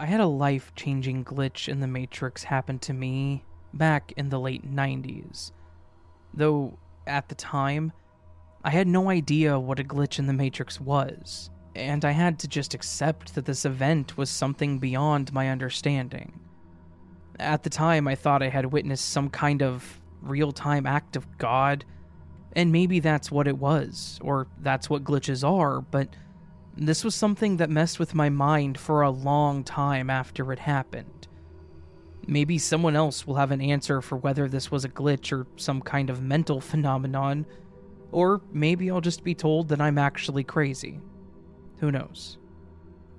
I had a life changing glitch in the Matrix happen to me back in the late 90s. Though, at the time, I had no idea what a glitch in the Matrix was, and I had to just accept that this event was something beyond my understanding. At the time, I thought I had witnessed some kind of real time act of God, and maybe that's what it was, or that's what glitches are, but this was something that messed with my mind for a long time after it happened. Maybe someone else will have an answer for whether this was a glitch or some kind of mental phenomenon, or maybe I'll just be told that I'm actually crazy. Who knows?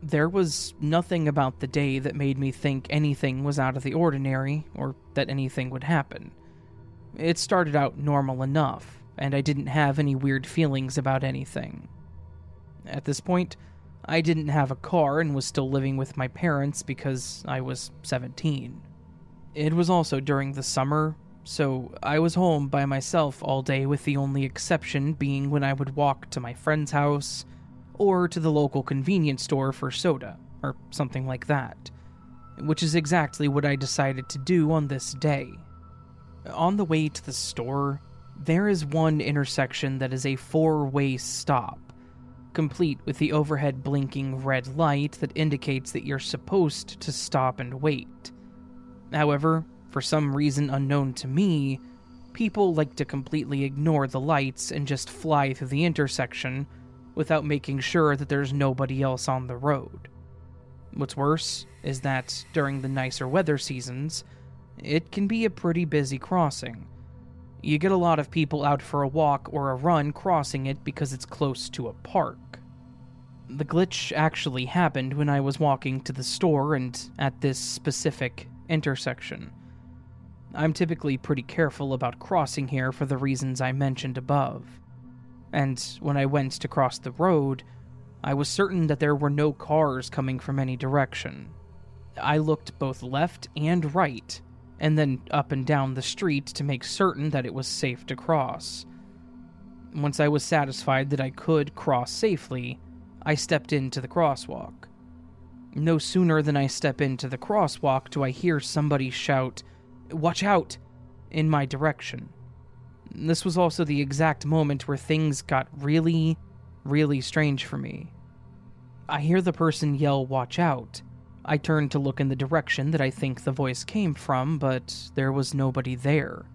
There was nothing about the day that made me think anything was out of the ordinary or that anything would happen. It started out normal enough, and I didn't have any weird feelings about anything. At this point, I didn't have a car and was still living with my parents because I was 17. It was also during the summer, so I was home by myself all day, with the only exception being when I would walk to my friend's house or to the local convenience store for soda or something like that, which is exactly what I decided to do on this day. On the way to the store, there is one intersection that is a four way stop complete with the overhead blinking red light that indicates that you're supposed to stop and wait. However, for some reason unknown to me, people like to completely ignore the lights and just fly through the intersection without making sure that there's nobody else on the road. What's worse is that during the nicer weather seasons, it can be a pretty busy crossing. You get a lot of people out for a walk or a run crossing it because it's close to a park. The glitch actually happened when I was walking to the store and at this specific intersection. I'm typically pretty careful about crossing here for the reasons I mentioned above. And when I went to cross the road, I was certain that there were no cars coming from any direction. I looked both left and right and then up and down the street to make certain that it was safe to cross. Once I was satisfied that I could cross safely, I stepped into the crosswalk. No sooner than I step into the crosswalk do I hear somebody shout, Watch out! in my direction. This was also the exact moment where things got really, really strange for me. I hear the person yell, Watch out, I turned to look in the direction that I think the voice came from, but there was nobody there.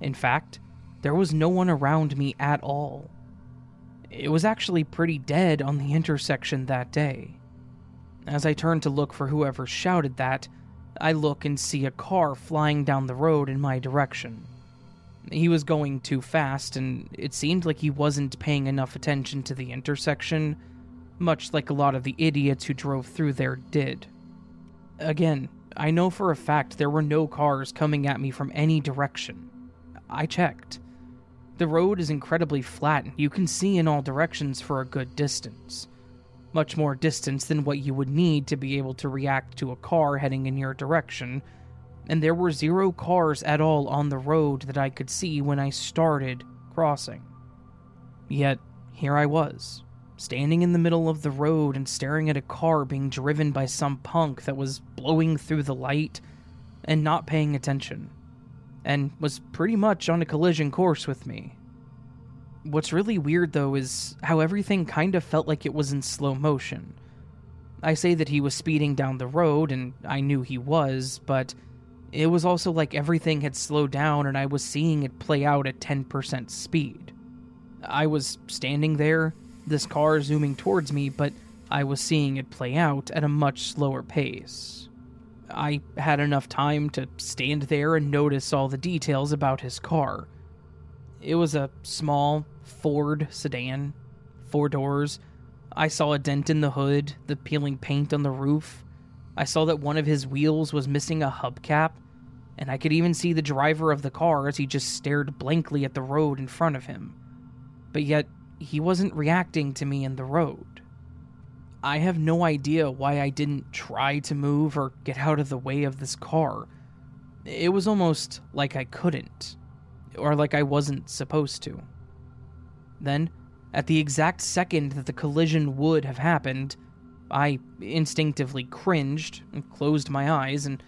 In fact, there was no one around me at all. It was actually pretty dead on the intersection that day. As I turn to look for whoever shouted that, I look and see a car flying down the road in my direction. He was going too fast, and it seemed like he wasn't paying enough attention to the intersection much like a lot of the idiots who drove through there did. Again, I know for a fact there were no cars coming at me from any direction. I checked. The road is incredibly flat, and you can see in all directions for a good distance. Much more distance than what you would need to be able to react to a car heading in your direction, and there were zero cars at all on the road that I could see when I started crossing. Yet, here I was, standing in the middle of the road and staring at a car being driven by some punk that was blowing through the light and not paying attention, and was pretty much on a collision course with me. What's really weird though is how everything kind of felt like it was in slow motion. I say that he was speeding down the road, and I knew he was, but it was also like everything had slowed down and I was seeing it play out at 10% speed. I was standing there, this car zooming towards me, but I was seeing it play out at a much slower pace. I had enough time to stand there and notice all the details about his car. It was a small Ford sedan, four doors. I saw a dent in the hood, the peeling paint on the roof, I saw that one of his wheels was missing a hubcap, and I could even see the driver of the car as he just stared blankly at the road in front of him. But yet, he wasn't reacting to me in the road. I have no idea why I didn't try to move or get out of the way of this car. It was almost like I couldn't, or like I wasn't supposed to. Then, at the exact second that the collision would have happened, I instinctively cringed and closed my eyes and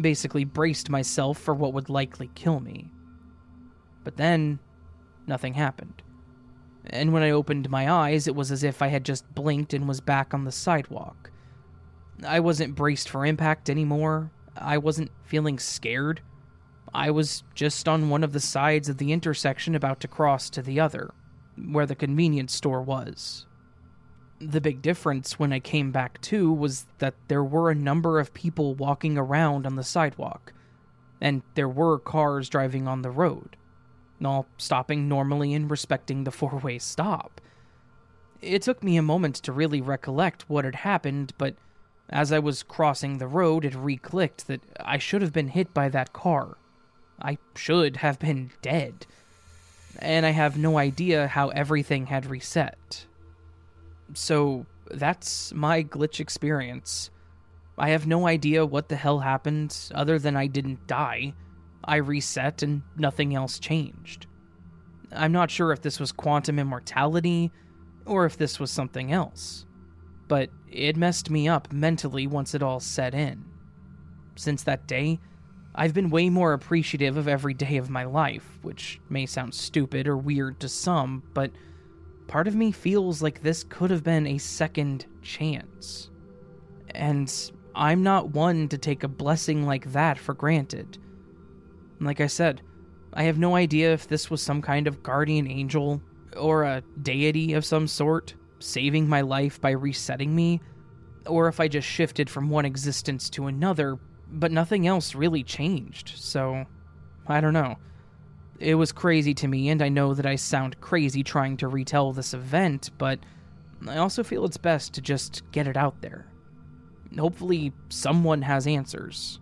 basically braced myself for what would likely kill me. But then, nothing happened. And when I opened my eyes, it was as if I had just blinked and was back on the sidewalk. I wasn't braced for impact anymore. I wasn't feeling scared. I was just on one of the sides of the intersection about to cross to the other, where the convenience store was. The big difference when I came back to was that there were a number of people walking around on the sidewalk, and there were cars driving on the road, all stopping normally and respecting the four way stop. It took me a moment to really recollect what had happened, but as I was crossing the road, it re clicked that I should have been hit by that car. I should have been dead. And I have no idea how everything had reset. So that's my glitch experience. I have no idea what the hell happened other than I didn't die. I reset and nothing else changed. I'm not sure if this was quantum immortality or if this was something else, but it messed me up mentally once it all set in. Since that day, I've been way more appreciative of every day of my life, which may sound stupid or weird to some, but part of me feels like this could have been a second chance. And I'm not one to take a blessing like that for granted. Like I said, I have no idea if this was some kind of guardian angel or a deity of some sort saving my life by resetting me, or if I just shifted from one existence to another, but nothing else really changed, so I don't know. It was crazy to me, and I know that I sound crazy trying to retell this event, but I also feel it's best to just get it out there. Hopefully, someone has answers.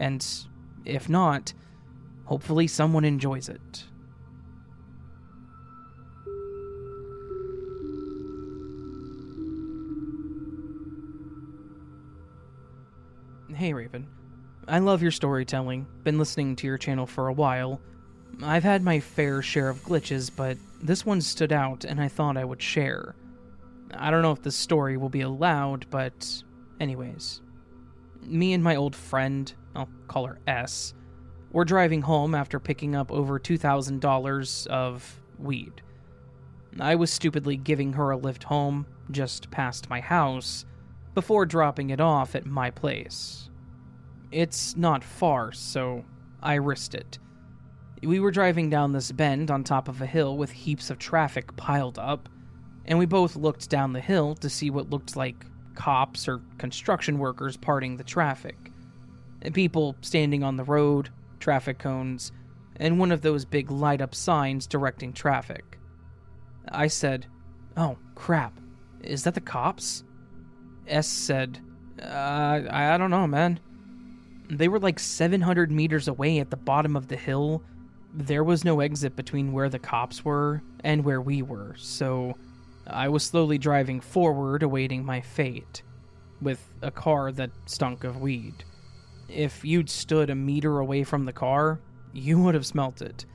And if not, hopefully, someone enjoys it. Hey, Raven. I love your storytelling. Been listening to your channel for a while I've had my fair share of glitches, but this one stood out and I thought I would share. I don't know if the story will be allowed, but anyways. Me and my old friend, I'll call her S, were driving home after picking up over $2,000 of weed. I was stupidly giving her a lift home, just past my house, before dropping it off at my place. It's not far, so I risked it we were driving down this bend on top of a hill with heaps of traffic piled up, and we both looked down the hill to see what looked like cops or construction workers parting the traffic. People standing on the road, traffic cones, and one of those big light up signs directing traffic. I said, Oh, crap. Is that the cops? S said, uh, I don't know, man. They were like 700 meters away at the bottom of the hill, there was no exit between where the cops were and where we were, so I was slowly driving forward, awaiting my fate, with a car that stunk of weed. If you'd stood a meter away from the car, you would have smelt it.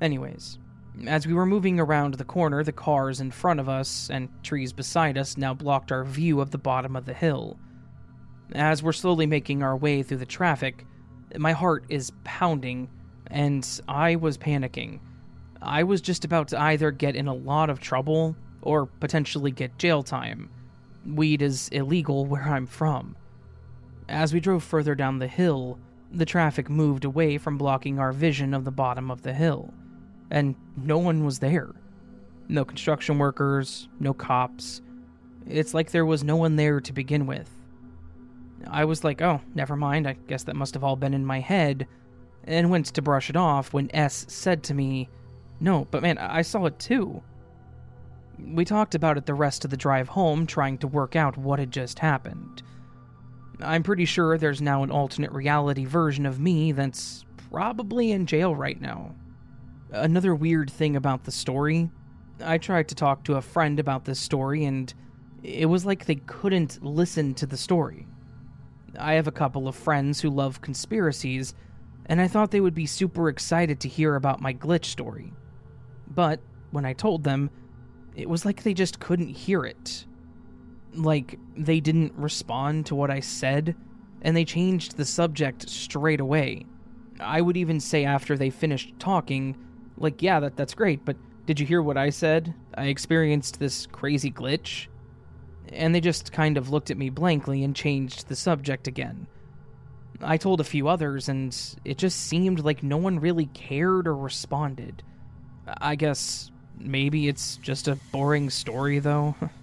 Anyways, as we were moving around the corner, the cars in front of us and trees beside us now blocked our view of the bottom of the hill. As we're slowly making our way through the traffic, my heart is pounding and I was panicking. I was just about to either get in a lot of trouble or potentially get jail time. Weed is illegal where I'm from. As we drove further down the hill, the traffic moved away from blocking our vision of the bottom of the hill, and no one was there. No construction workers, no cops. It's like there was no one there to begin with. I was like, oh, never mind, I guess that must have all been in my head, and went to brush it off when S said to me, No, but man, I saw it too. We talked about it the rest of the drive home, trying to work out what had just happened. I'm pretty sure there's now an alternate reality version of me that's probably in jail right now. Another weird thing about the story I tried to talk to a friend about this story, and it was like they couldn't listen to the story. I have a couple of friends who love conspiracies, and I thought they would be super excited to hear about my glitch story. But when I told them, it was like they just couldn't hear it. Like they didn't respond to what I said, and they changed the subject straight away. I would even say after they finished talking, like, yeah, that, that's great, but did you hear what I said? I experienced this crazy glitch. And they just kind of looked at me blankly and changed the subject again. I told a few others, and it just seemed like no one really cared or responded. I guess maybe it's just a boring story, though.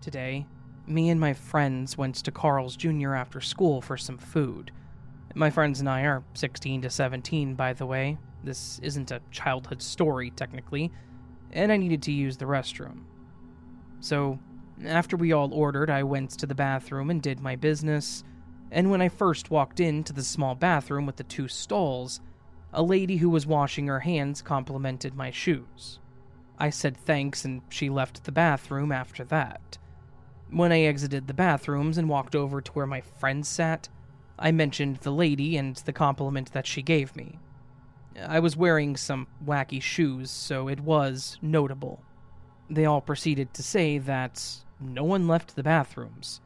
Today, me and my friends went to Carl's Jr. after school for some food. My friends and I are 16 to 17, by the way. This isn't a childhood story, technically, and I needed to use the restroom. So, after we all ordered, I went to the bathroom and did my business. And when I first walked into the small bathroom with the two stalls, a lady who was washing her hands complimented my shoes. I said thanks and she left the bathroom after that. When I exited the bathrooms and walked over to where my friends sat, I mentioned the lady and the compliment that she gave me. I was wearing some wacky shoes, so it was notable. They all proceeded to say that no one left the bathrooms,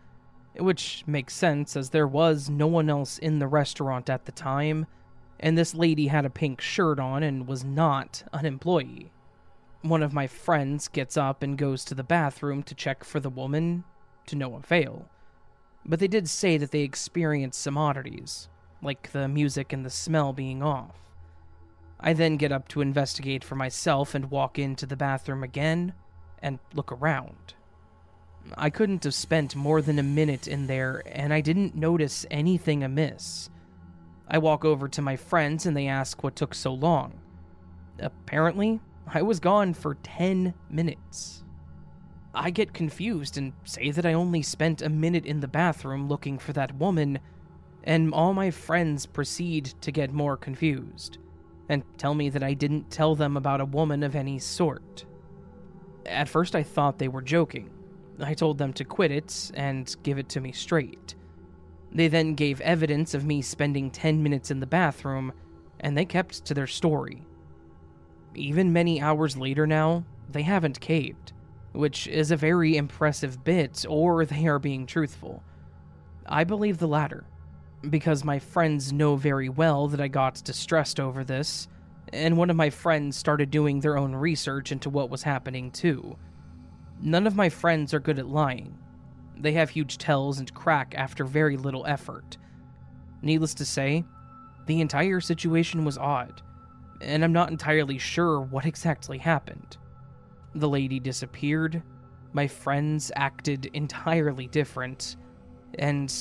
which makes sense as there was no one else in the restaurant at the time, and this lady had a pink shirt on and was not an employee. One of my friends gets up and goes to the bathroom to check for the woman, to no avail. But they did say that they experienced some oddities, like the music and the smell being off. I then get up to investigate for myself and walk into the bathroom again and look around. I couldn't have spent more than a minute in there, and I didn't notice anything amiss. I walk over to my friends and they ask what took so long. Apparently, I was gone for 10 minutes. I get confused and say that I only spent a minute in the bathroom looking for that woman, and all my friends proceed to get more confused and tell me that I didn't tell them about a woman of any sort. At first, I thought they were joking. I told them to quit it and give it to me straight. They then gave evidence of me spending 10 minutes in the bathroom, and they kept to their story. Even many hours later now, they haven't caved which is a very impressive bit, or they are being truthful. I believe the latter, because my friends know very well that I got distressed over this, and one of my friends started doing their own research into what was happening too. None of my friends are good at lying. They have huge tells and crack after very little effort. Needless to say, the entire situation was odd, and I'm not entirely sure what exactly happened. The lady disappeared. My friends acted entirely different. And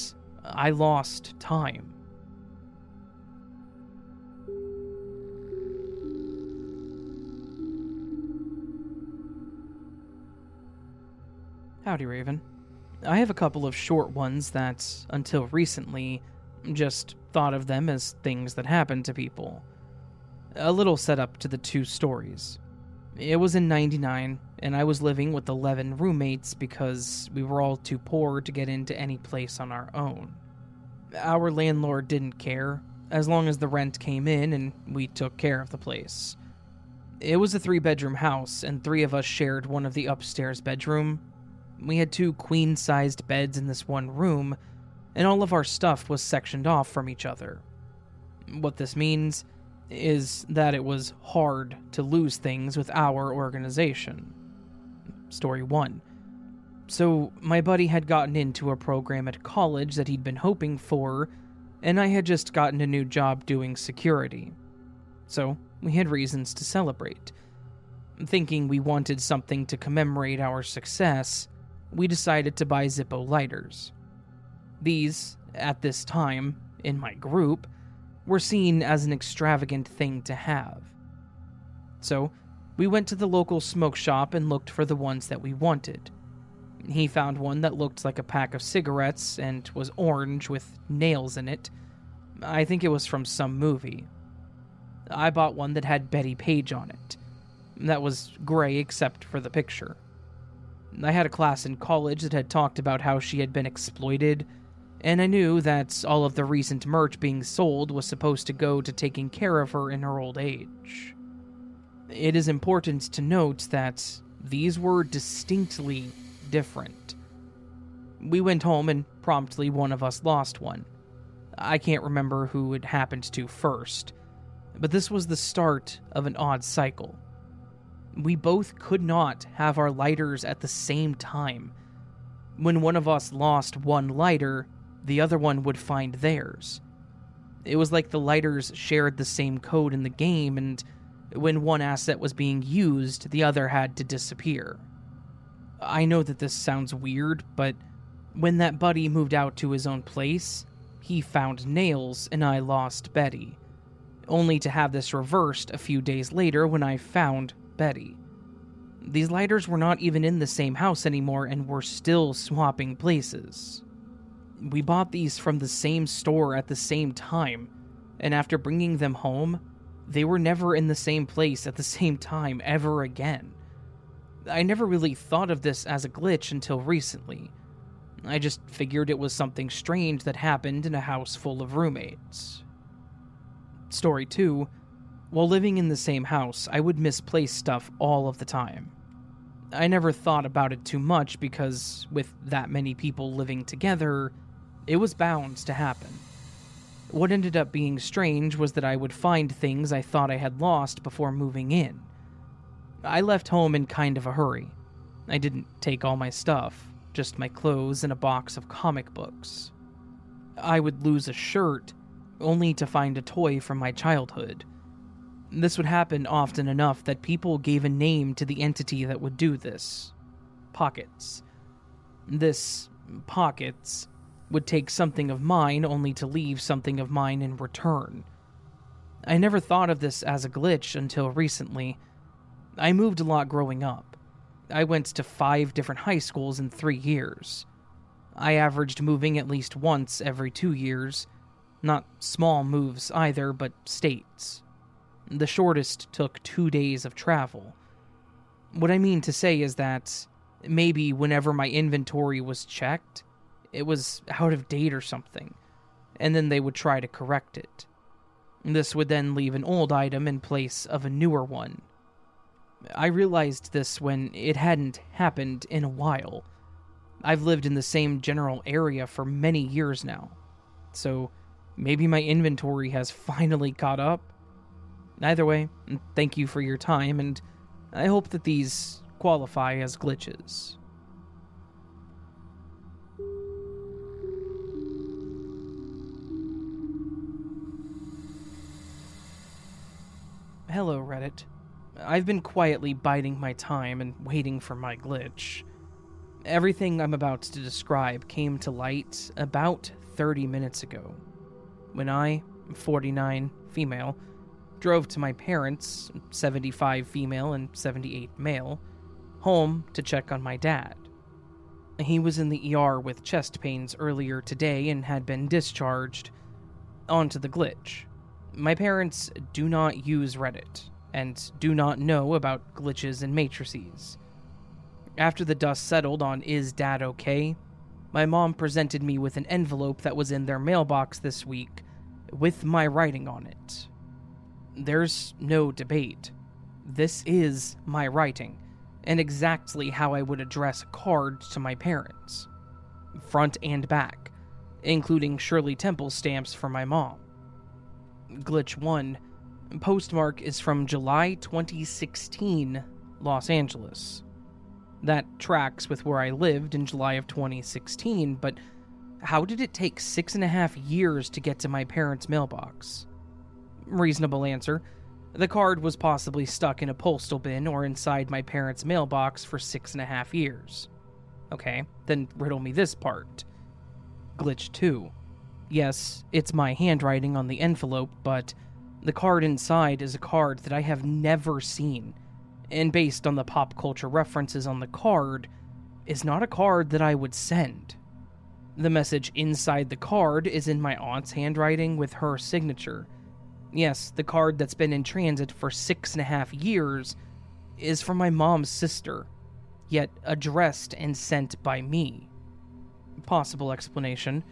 I lost time. Howdy, Raven. I have a couple of short ones that, until recently, just thought of them as things that happen to people. A little setup to the two stories. It was in 99, and I was living with 11 roommates because we were all too poor to get into any place on our own. Our landlord didn't care, as long as the rent came in and we took care of the place. It was a three bedroom house, and three of us shared one of the upstairs bedroom. We had two queen sized beds in this one room, and all of our stuff was sectioned off from each other. What this means is that it was hard to lose things with our organization. Story 1. So, my buddy had gotten into a program at college that he'd been hoping for, and I had just gotten a new job doing security. So, we had reasons to celebrate. Thinking we wanted something to commemorate our success, we decided to buy Zippo lighters. These, at this time, in my group, were seen as an extravagant thing to have. So, we went to the local smoke shop and looked for the ones that we wanted. He found one that looked like a pack of cigarettes and was orange with nails in it. I think it was from some movie. I bought one that had Bettie Page on it. That was gray except for the picture. I had a class in college that had talked about how she had been exploited, and I knew that all of the recent merch being sold was supposed to go to taking care of her in her old age. It is important to note that these were distinctly different. We went home and promptly one of us lost one. I can't remember who it happened to first, but this was the start of an odd cycle. We both could not have our lighters at the same time. When one of us lost one lighter, the other one would find theirs. It was like the lighters shared the same code in the game, and when one asset was being used, the other had to disappear. I know that this sounds weird, but when that buddy moved out to his own place, he found nails and I lost Betty, only to have this reversed a few days later when I found Betty. These lighters were not even in the same house anymore and were still swapping places. We bought these from the same store at the same time, and after bringing them home, they were never in the same place at the same time ever again. I never really thought of this as a glitch until recently. I just figured it was something strange that happened in a house full of roommates. Story 2 While living in the same house, I would misplace stuff all of the time. I never thought about it too much because, with that many people living together, it was bound to happen. What ended up being strange was that I would find things I thought I had lost before moving in. I left home in kind of a hurry. I didn't take all my stuff, just my clothes and a box of comic books. I would lose a shirt only to find a toy from my childhood. This would happen often enough that people gave a name to the entity that would do this Pockets. This Pockets would take something of mine only to leave something of mine in return. I never thought of this as a glitch until recently. I moved a lot growing up. I went to five different high schools in three years. I averaged moving at least once every two years. Not small moves either, but states. The shortest took two days of travel. What I mean to say is that maybe whenever my inventory was checked, it was out of date or something, and then they would try to correct it. This would then leave an old item in place of a newer one. I realized this when it hadn't happened in a while. I've lived in the same general area for many years now, so maybe my inventory has finally caught up. Either way, thank you for your time, and I hope that these qualify as glitches. Hello, Reddit. I've been quietly biding my time and waiting for my glitch. Everything I'm about to describe came to light about 30 minutes ago, when I, 49, female, drove to my parents, 75 female and 78 male, home to check on my dad. He was in the ER with chest pains earlier today and had been discharged. Onto the glitch. My parents do not use Reddit and do not know about glitches and matrices. After the dust settled on Is Dad OK, my mom presented me with an envelope that was in their mailbox this week with my writing on it. There's no debate. This is my writing, and exactly how I would address a card to my parents. Front and back, including Shirley Temple stamps for my mom. Glitch 1. Postmark is from July 2016, Los Angeles. That tracks with where I lived in July of 2016, but how did it take six and a half years to get to my parents' mailbox? Reasonable answer. The card was possibly stuck in a postal bin or inside my parents' mailbox for six and a half years. Okay, then riddle me this part. Glitch 2. Yes, it's my handwriting on the envelope, but The card inside is a card that I have never seen, and based on the pop culture references on the card, is not a card that I would send. The message inside the card is in my aunt's handwriting with her signature. Yes, the card that's been in transit for six and a half years is from my mom's sister, yet addressed and sent by me. Possible explanation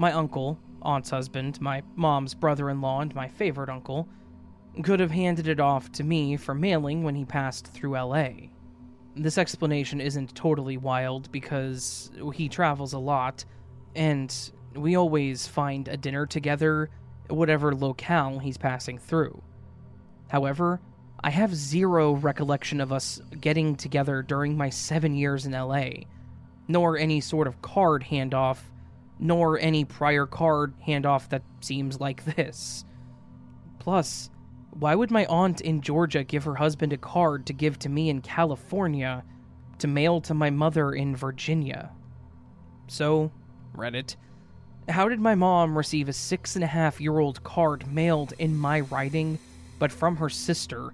my uncle, aunt's husband, my mom's brother in law, and my favorite uncle could have handed it off to me for mailing when he passed through LA. This explanation isn't totally wild because he travels a lot, and we always find a dinner together, whatever locale he's passing through. However, I have zero recollection of us getting together during my seven years in LA, nor any sort of card handoff, nor any prior card handoff that seems like this. Plus, why would my aunt in Georgia give her husband a card to give to me in California to mail to my mother in Virginia? So, Reddit, how did my mom receive a six and a half year old card mailed in my writing, but from her sister,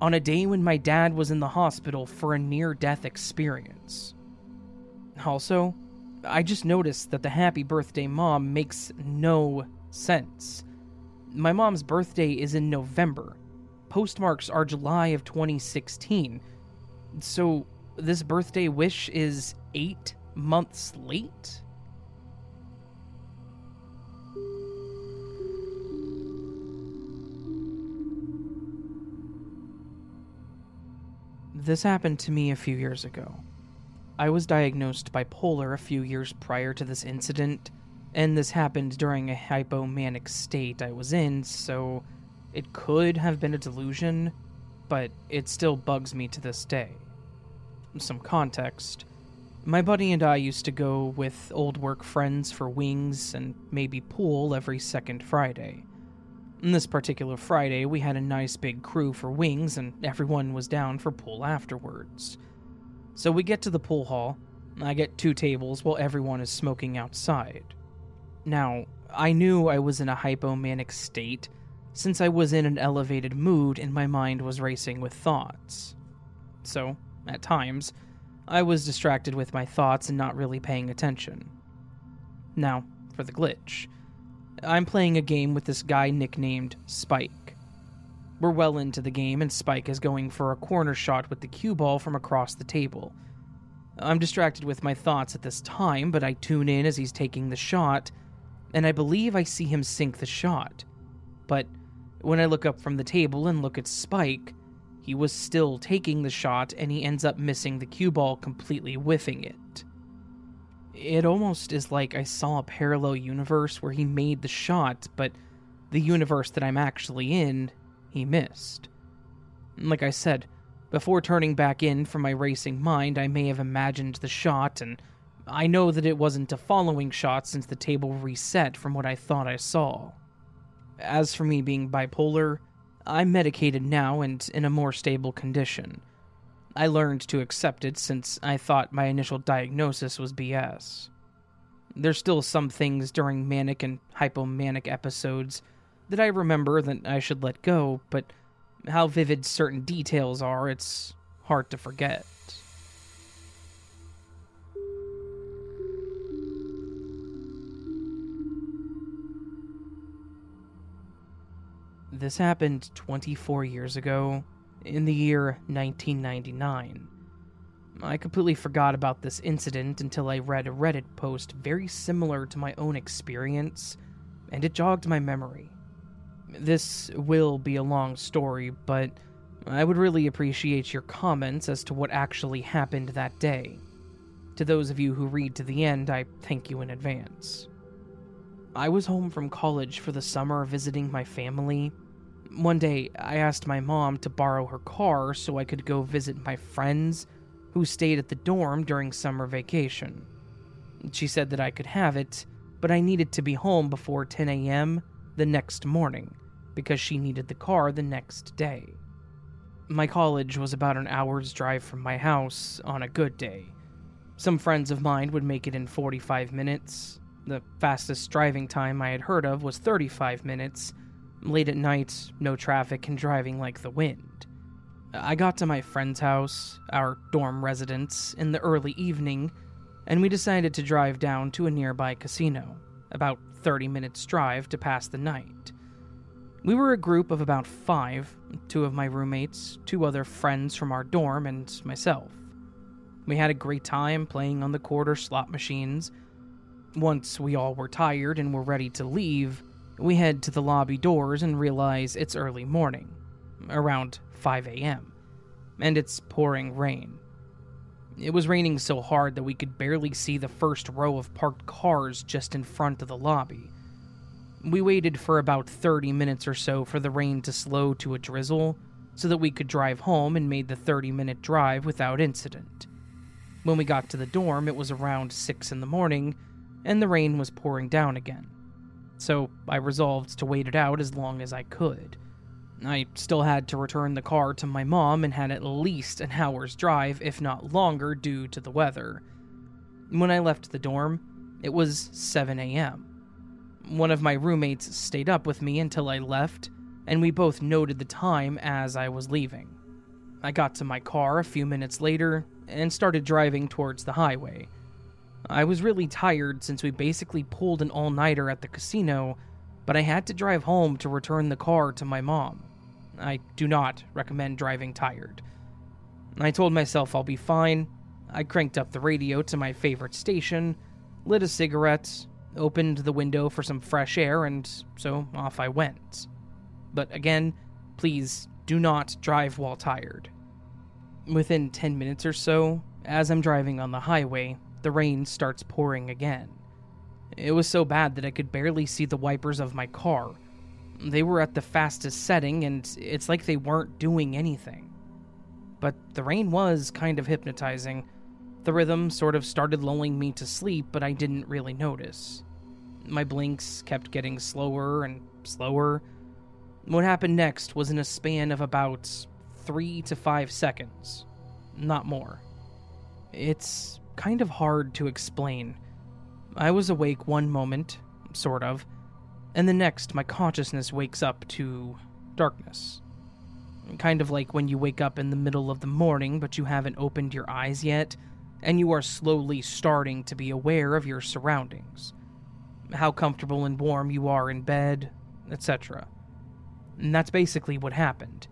on a day when my dad was in the hospital for a near death experience. Also, I just noticed that the happy birthday mom makes no sense. My mom's birthday is in November. Postmarks are July of 2016. So, this birthday wish is eight months late? This happened to me a few years ago. I was diagnosed bipolar a few years prior to this incident, and this happened during a hypomanic state I was in, so it could have been a delusion, but it still bugs me to this day. Some context. My buddy and I used to go with old work friends for wings and maybe pool every second Friday. This particular Friday, we had a nice big crew for wings, and everyone was down for pool afterwards. So we get to the pool hall. I get two tables while everyone is smoking outside. Now, I knew I was in a hypomanic state since I was in an elevated mood and my mind was racing with thoughts. So, at times, I was distracted with my thoughts and not really paying attention. Now, for the glitch. I'm playing a game with this guy nicknamed Spike. We're well into the game, and Spike is going for a corner shot with the cue ball from across the table. I'm distracted with my thoughts at this time, but I tune in as he's taking the shot, and I believe I see him sink the shot. But when I look up from the table and look at Spike, he was still taking the shot, and he ends up missing the cue ball, completely whiffing it. It almost is like I saw a parallel universe where he made the shot, but the universe that I'm actually in, he missed. Like I said, before turning back in from my racing mind, I may have imagined the shot, and I know that it wasn't a following shot since the table reset from what I thought I saw. As for me being bipolar, I'm medicated now and in a more stable condition. I learned to accept it since I thought my initial diagnosis was BS. There's still some things during manic and hypomanic episodes that I remember that I should let go, but how vivid certain details are, it's hard to forget. This happened 24 years ago, in the year 1999. I completely forgot about this incident until I read a Reddit post very similar to my own experience, and it jogged my memory. This will be a long story, but I would really appreciate your comments as to what actually happened that day. To those of you who read to the end, I thank you in advance. I was home from college for the summer visiting my family, one day, I asked my mom to borrow her car so I could go visit my friends who stayed at the dorm during summer vacation. She said that I could have it, but I needed to be home before 10 a.m. the next morning because she needed the car the next day. My college was about an hour's drive from my house on a good day. Some friends of mine would make it in 45 minutes. The fastest driving time I had heard of was 35 minutes, Late at night, no traffic, and driving like the wind. I got to my friend's house, our dorm residence, in the early evening, and we decided to drive down to a nearby casino, about 30 minutes' drive to pass the night. We were a group of about five two of my roommates, two other friends from our dorm, and myself. We had a great time playing on the quarter slot machines. Once we all were tired and were ready to leave, we head to the lobby doors and realize it's early morning, around 5 a.m., and it's pouring rain. It was raining so hard that we could barely see the first row of parked cars just in front of the lobby. We waited for about 30 minutes or so for the rain to slow to a drizzle so that we could drive home and made the 30 minute drive without incident. When we got to the dorm, it was around 6 in the morning and the rain was pouring down again. So I resolved to wait it out as long as I could. I still had to return the car to my mom and had at least an hour's drive, if not longer, due to the weather. When I left the dorm, it was 7 a.m. One of my roommates stayed up with me until I left, and we both noted the time as I was leaving. I got to my car a few minutes later and started driving towards the highway. I was really tired since we basically pulled an all nighter at the casino, but I had to drive home to return the car to my mom. I do not recommend driving tired. I told myself I'll be fine. I cranked up the radio to my favorite station, lit a cigarette, opened the window for some fresh air, and so off I went. But again, please do not drive while tired. Within 10 minutes or so, as I'm driving on the highway, the rain starts pouring again. It was so bad that I could barely see the wipers of my car. They were at the fastest setting, and it's like they weren't doing anything. But the rain was kind of hypnotizing the rhythm sort of started lulling me to sleep, but I didn't really notice. My blinks kept getting slower and slower. What happened next was in a span of about three to five seconds, not more. It's kind of hard to explain. I was awake one moment, sort of, and the next my consciousness wakes up to darkness. Kind of like when you wake up in the middle of the morning but you haven't opened your eyes yet and you are slowly starting to be aware of your surroundings. How comfortable and warm you are in bed, etc. And that's basically what happened.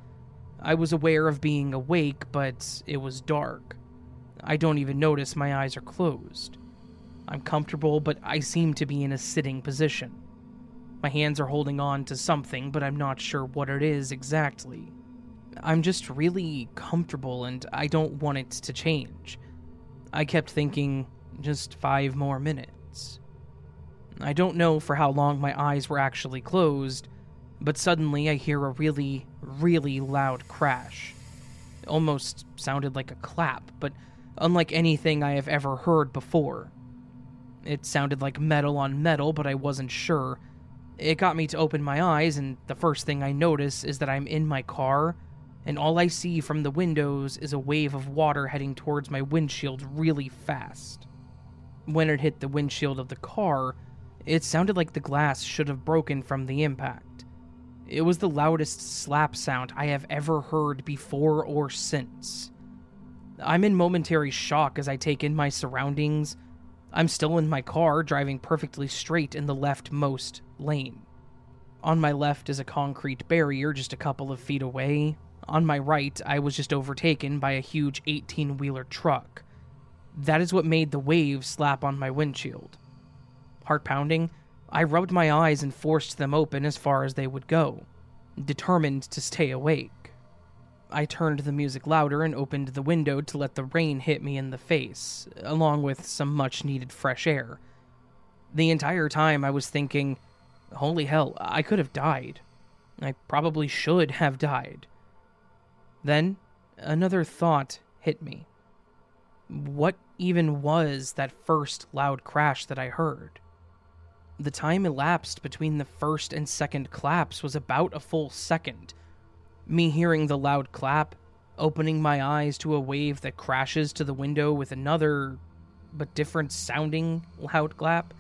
I was aware of being awake, but it was dark. I don't even notice my eyes are closed. I'm comfortable, but I seem to be in a sitting position. My hands are holding on to something, but I'm not sure what it is exactly. I'm just really comfortable and I don't want it to change. I kept thinking, just five more minutes. I don't know for how long my eyes were actually closed, but suddenly I hear a really, really loud crash. It almost sounded like a clap, but unlike anything I have ever heard before. It sounded like metal on metal, but I wasn't sure. It got me to open my eyes, and the first thing I notice is that I'm in my car and all I see from the windows is a wave of water heading towards my windshield really fast. When it hit the windshield of the car, it sounded like the glass should have broken from the impact. It was the loudest slap sound I have ever heard before or since. I'm in momentary shock as I take in my surroundings. I'm still in my car, driving perfectly straight in the leftmost lane. On my left is a concrete barrier just a couple of feet away, on my right, I was just overtaken by a huge 18 wheeler truck. That is what made the waves slap on my windshield. Heart pounding, I rubbed my eyes and forced them open as far as they would go, determined to stay awake. I turned the music louder and opened the window to let the rain hit me in the face, along with some much needed fresh air. The entire time I was thinking, holy hell, I could have died. I probably should have died. Then another thought hit me. What even was that first loud crash that I heard? The time elapsed between the first and second claps was about a full second. Me hearing the loud clap, opening my eyes to a wave that crashes to the window with another, but different sounding loud clap.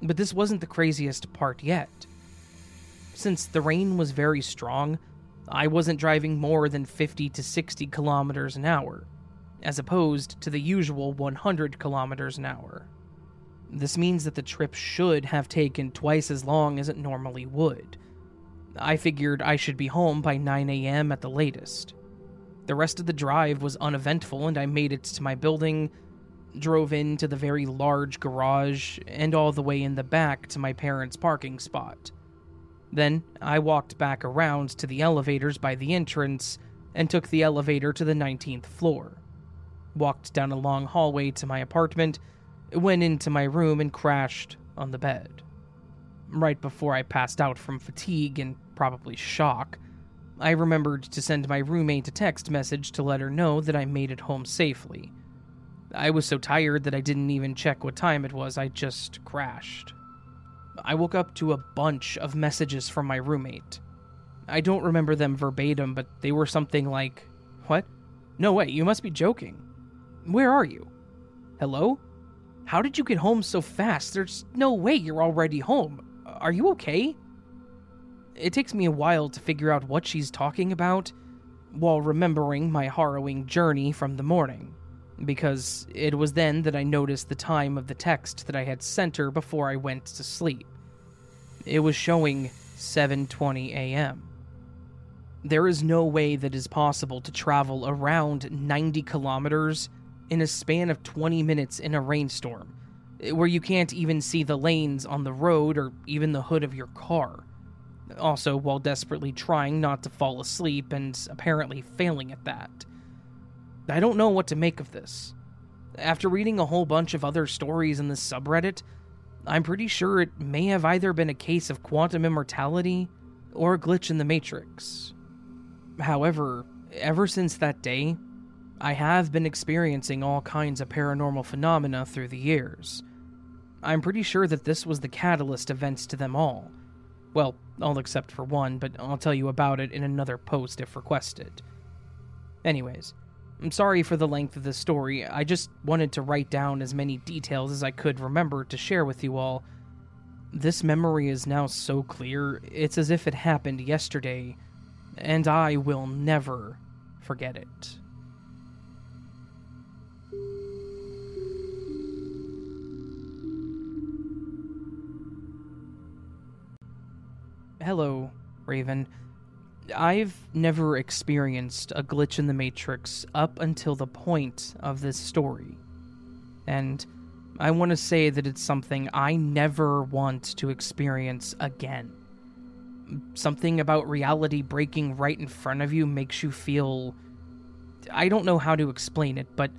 But this wasn't the craziest part yet. since the rain was very strong, I wasn't driving more than 50 to 60 kilometers an hour, as opposed to the usual 100 kilometers an hour. This means that the trip should have taken twice as long as it normally would. I figured I should be home by 9 a.m. at the latest. The rest of the drive was uneventful, and I made it to my building, drove into the very large garage, and all the way in the back to my parents' parking spot. Then I walked back around to the elevators by the entrance and took the elevator to the 19th floor. Walked down a long hallway to my apartment, went into my room, and crashed on the bed. Right before I passed out from fatigue and probably shock, I remembered to send my roommate a text message to let her know that I made it home safely. I was so tired that I didn't even check what time it was, I just crashed. I woke up to a bunch of messages from my roommate. I don't remember them verbatim, but they were something like, What? No way, you must be joking. Where are you? Hello? How did you get home so fast? There's no way you're already home. Are you okay? It takes me a while to figure out what she's talking about, while remembering my harrowing journey from the morning, because it was then that I noticed the time of the text that I had sent her before I went to sleep. It was showing 7:20 a.m. There is no way that is possible to travel around 90 kilometers in a span of 20 minutes in a rainstorm, where you can't even see the lanes on the road or even the hood of your car also while desperately trying not to fall asleep and apparently failing at that. I don't know what to make of this. After reading a whole bunch of other stories in this subreddit, I'm pretty sure it may have either been a case of quantum immortality or a glitch in the Matrix. However, ever since that day, I have been experiencing all kinds of paranormal phenomena through the years. I'm pretty sure that this was the catalyst events to them all, well, all except for one, but I'll tell you about it in another post if requested. Anyways, I'm sorry for the length of this story. I just wanted to write down as many details as I could remember to share with you all. This memory is now so clear, it's as if it happened yesterday, and I will never forget it. Hello, Raven. I've never experienced a glitch in the Matrix up until the point of this story. And I want to say that it's something I never want to experience again. Something about reality breaking right in front of you makes you feel. I don't know how to explain it, but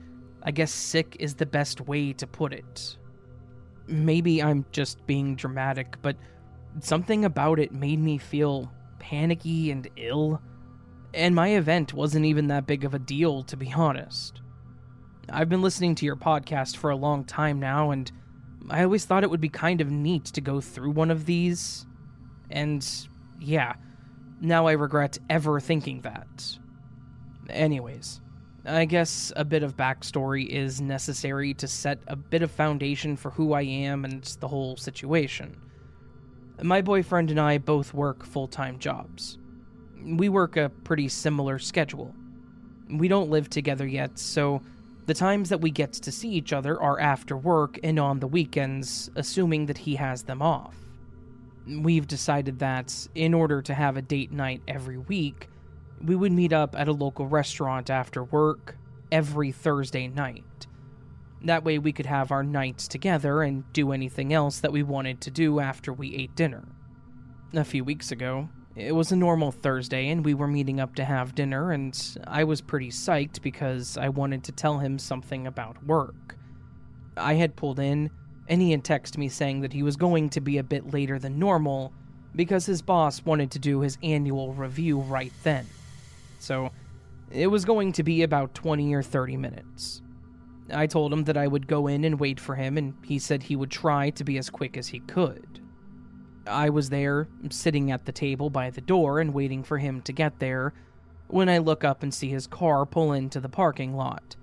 I guess sick is the best way to put it. Maybe I'm just being dramatic, but Something about it made me feel panicky and ill, and my event wasn't even that big of a deal, to be honest. I've been listening to your podcast for a long time now, and I always thought it would be kind of neat to go through one of these. And yeah, now I regret ever thinking that. Anyways, I guess a bit of backstory is necessary to set a bit of foundation for who I am and the whole situation. My boyfriend and I both work full time jobs. We work a pretty similar schedule. We don't live together yet, so the times that we get to see each other are after work and on the weekends, assuming that he has them off. We've decided that, in order to have a date night every week, we would meet up at a local restaurant after work every Thursday night. That way we could have our nights together and do anything else that we wanted to do after we ate dinner. A few weeks ago, it was a normal Thursday and we were meeting up to have dinner, and I was pretty psyched because I wanted to tell him something about work. I had pulled in, and he had texted me saying that he was going to be a bit later than normal because his boss wanted to do his annual review right then. So, it was going to be about 20 or 30 minutes. I told him that I would go in and wait for him, and he said he would try to be as quick as he could. I was there, sitting at the table by the door and waiting for him to get there, when I look up and see his car pull into the parking lot.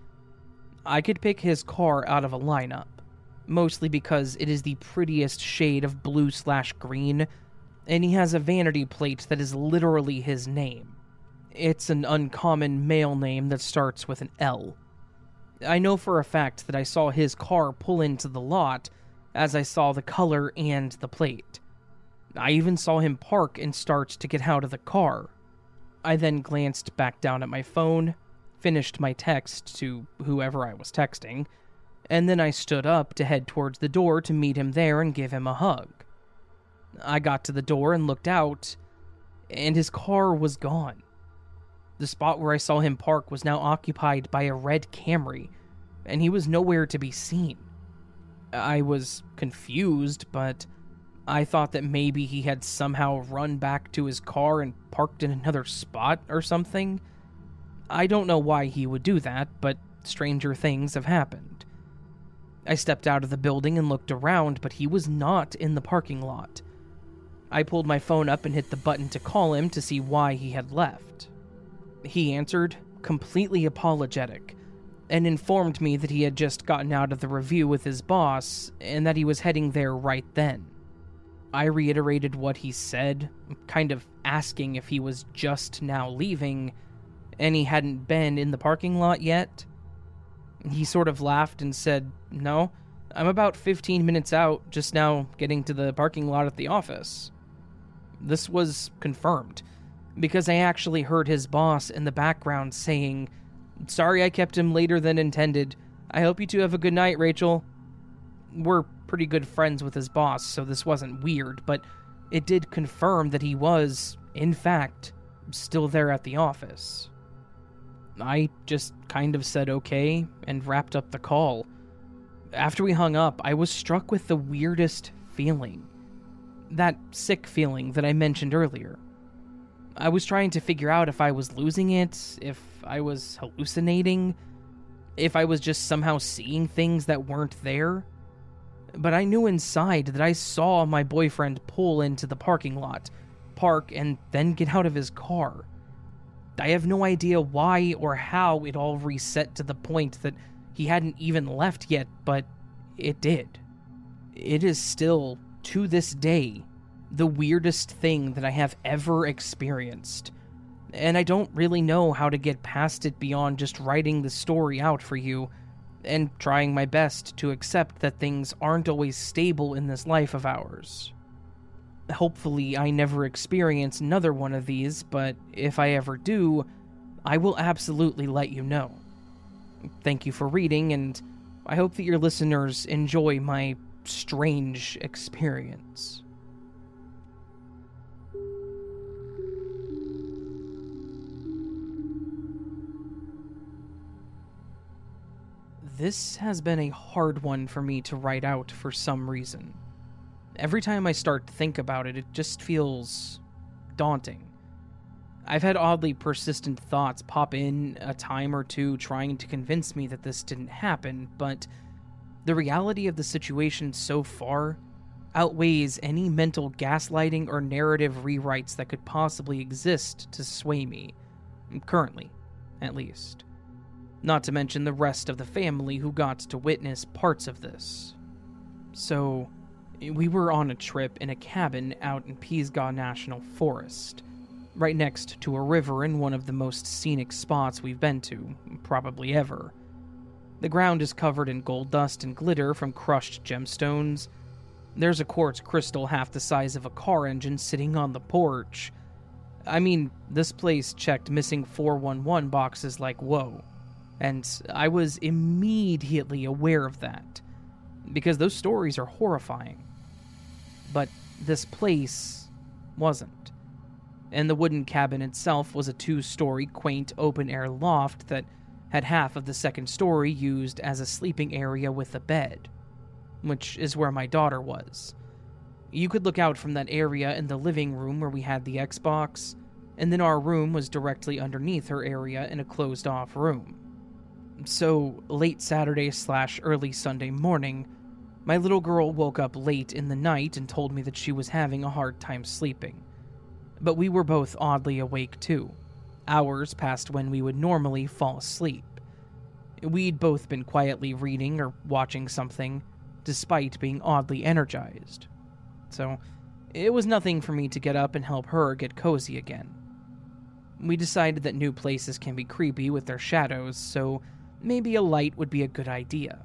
I could pick his car out of a lineup, mostly because it is the prettiest shade of blue slash green, and he has a vanity plate that is literally his name. It's an uncommon male name that starts with an L. I know for a fact that I saw his car pull into the lot as I saw the color and the plate. I even saw him park and start to get out of the car. I then glanced back down at my phone, finished my text to whoever I was texting, and then I stood up to head towards the door to meet him there and give him a hug. I got to the door and looked out, and his car was gone. The spot where I saw him park was now occupied by a red Camry, and he was nowhere to be seen. I was confused, but I thought that maybe he had somehow run back to his car and parked in another spot or something. I don't know why he would do that, but stranger things have happened. I stepped out of the building and looked around, but he was not in the parking lot. I pulled my phone up and hit the button to call him to see why he had left. He answered, completely apologetic, and informed me that he had just gotten out of the review with his boss and that he was heading there right then. I reiterated what he said, kind of asking if he was just now leaving and he hadn't been in the parking lot yet. He sort of laughed and said, No, I'm about 15 minutes out, just now getting to the parking lot at the office. This was confirmed because I actually heard his boss in the background saying, Sorry I kept him later than intended. I hope you two have a good night, Rachel. We're pretty good friends with his boss, so this wasn't weird, but it did confirm that he was, in fact, still there at the office. I just kind of said okay and wrapped up the call. After we hung up, I was struck with the weirdest feeling. That sick feeling that I mentioned earlier. I was trying to figure out if I was losing it, if I was hallucinating, if I was just somehow seeing things that weren't there. But I knew inside that I saw my boyfriend pull into the parking lot, park, and then get out of his car. I have no idea why or how it all reset to the point that he hadn't even left yet, but it did. It is still, to this day, the weirdest thing that I have ever experienced. And I don't really know how to get past it beyond just writing the story out for you and trying my best to accept that things aren't always stable in this life of ours. Hopefully, I never experience another one of these, but if I ever do, I will absolutely let you know. Thank you for reading, and I hope that your listeners enjoy my strange experience. This has been a hard one for me to write out for some reason. Every time I start to think about it, it just feels daunting. I've had oddly persistent thoughts pop in a time or two trying to convince me that this didn't happen, but the reality of the situation so far outweighs any mental gaslighting or narrative rewrites that could possibly exist to sway me. Currently, at least. Not to mention the rest of the family who got to witness parts of this. So, we were on a trip in a cabin out in Pisgah National Forest, right next to a river in one of the most scenic spots we've been to, probably ever. The ground is covered in gold dust and glitter from crushed gemstones. There's a quartz crystal half the size of a car engine sitting on the porch. I mean, this place checked missing 411 boxes like whoa. And I was immediately aware of that, because those stories are horrifying but this place wasn't. And the wooden cabin itself was a two story, quaint, open air loft that had half of the second story used as a sleeping area with a bed, which is where my daughter was. You could look out from that area in the living room where we had the Xbox, and then our room was directly underneath her area in a closed off room. So, late Saturday slash early Sunday morning, my little girl woke up late in the night and told me that she was having a hard time sleeping. But we were both oddly awake too, hours past when we would normally fall asleep. We'd both been quietly reading or watching something, despite being oddly energized. So, It was nothing for me to get up and help her get cozy again. We decided that new places can be creepy with their shadows, so maybe a light would be a good idea.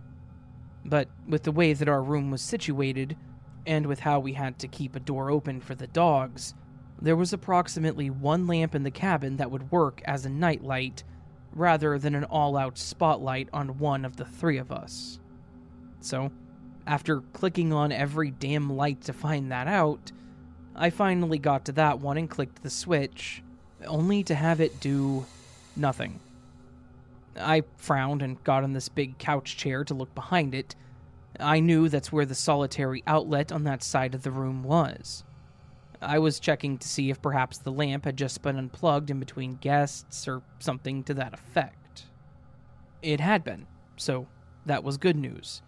But with the way that our room was situated, and with how we had to keep a door open for the dogs, there was approximately one lamp in the cabin that would work as a nightlight rather than an all out spotlight on one of the three of us. So, after clicking on every damn light to find that out, I finally got to that one and clicked the switch, only to have it do nothing. I frowned and got on this big couch chair to look behind it. I knew that's where the solitary outlet on that side of the room was. I was checking to see if perhaps the lamp had just been unplugged in between guests or something to that effect. It had been, so that was good news.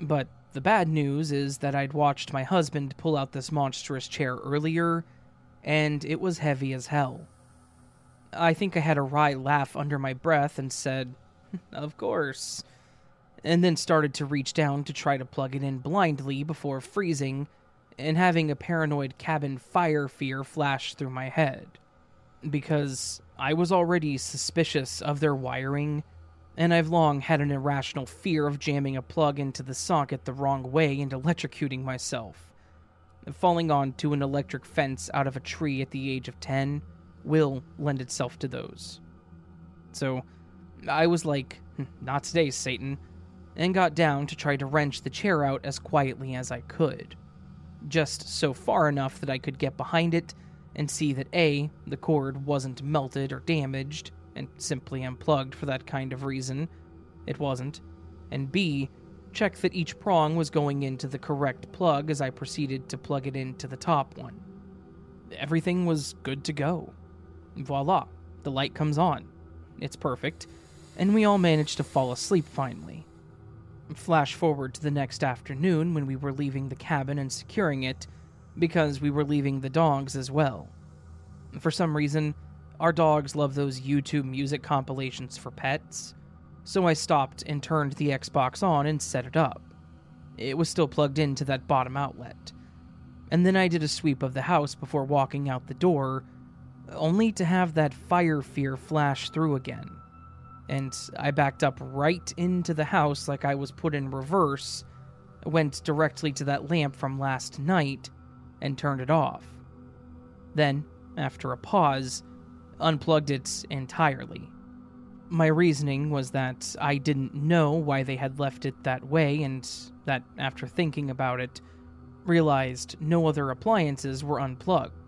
But the bad news is that I'd watched my husband pull out this monstrous chair earlier, and it was heavy as hell. I think I had a wry laugh under my breath and said, hmm, Of course. And then started to reach down to try to plug it in blindly before freezing and having a paranoid cabin fire fear flash through my head. Because I was already suspicious of their wiring, and I've long had an irrational fear of jamming a plug into the socket the wrong way and electrocuting myself. Falling onto an electric fence out of a tree at the age of 10 will lend itself to those. So I was like, hmm, not today, Satan, and got down to try to wrench the chair out as quietly as I could. Just so far enough that I could get behind it and see that A, the cord wasn't melted or damaged, and simply unplugged for that kind of reason. It wasn't. And B, check that each prong was going into the correct plug as I proceeded to plug it into the top one. Everything was good to go. Voila, the light comes on. It's perfect, and we all managed to fall asleep finally. Flash forward to the next afternoon when we were leaving the cabin and securing it, because we were leaving the dogs as well. For some reason, our dogs love those YouTube music compilations for pets, so I stopped and turned the Xbox on and set it up. It was still plugged into that bottom outlet. And then I did a sweep of the house before walking out the door only to have that fire fear flash through again. And I backed up right into the house like I was put in reverse, went directly to that lamp from last night, and turned it off. Then, after a pause, unplugged it entirely. My reasoning was that I didn't know why they had left it that way, and that after thinking about it, realized no other appliances were unplugged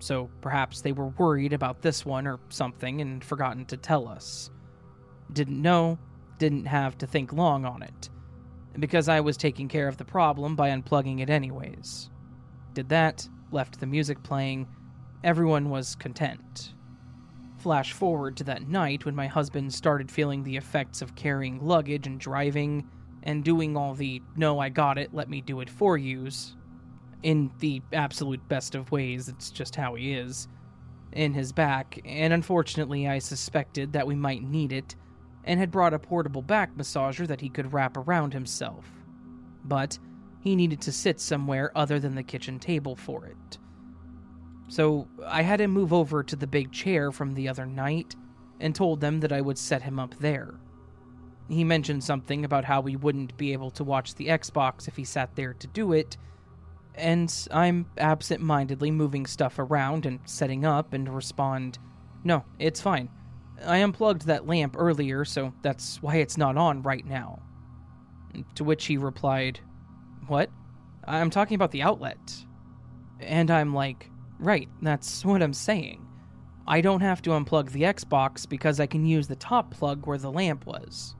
so perhaps they were worried about this one or something and forgotten to tell us. Didn't know, didn't have to think long on it, because I was taking care of the problem by unplugging it anyways. Did that, left the music playing, everyone was content. Flash forward to that night when my husband started feeling the effects of carrying luggage and driving and doing all the no, I got it, let me do it for yous in the absolute best of ways, it's just how he is, in his back, and unfortunately, I suspected that we might need it, and had brought a portable back massager that he could wrap around himself. But he needed to sit somewhere other than the kitchen table for it. So I had him move over to the big chair from the other night and told them that I would set him up there. He mentioned something about how we wouldn't be able to watch the Xbox if he sat there to do it, and I'm absent mindedly moving stuff around and setting up and respond, No, it's fine. I unplugged that lamp earlier, so that's why it's not on right now. To which he replied, What? I'm talking about the outlet. And I'm like, Right, that's what I'm saying. I don't have to unplug the Xbox because I can use the top plug where the lamp was.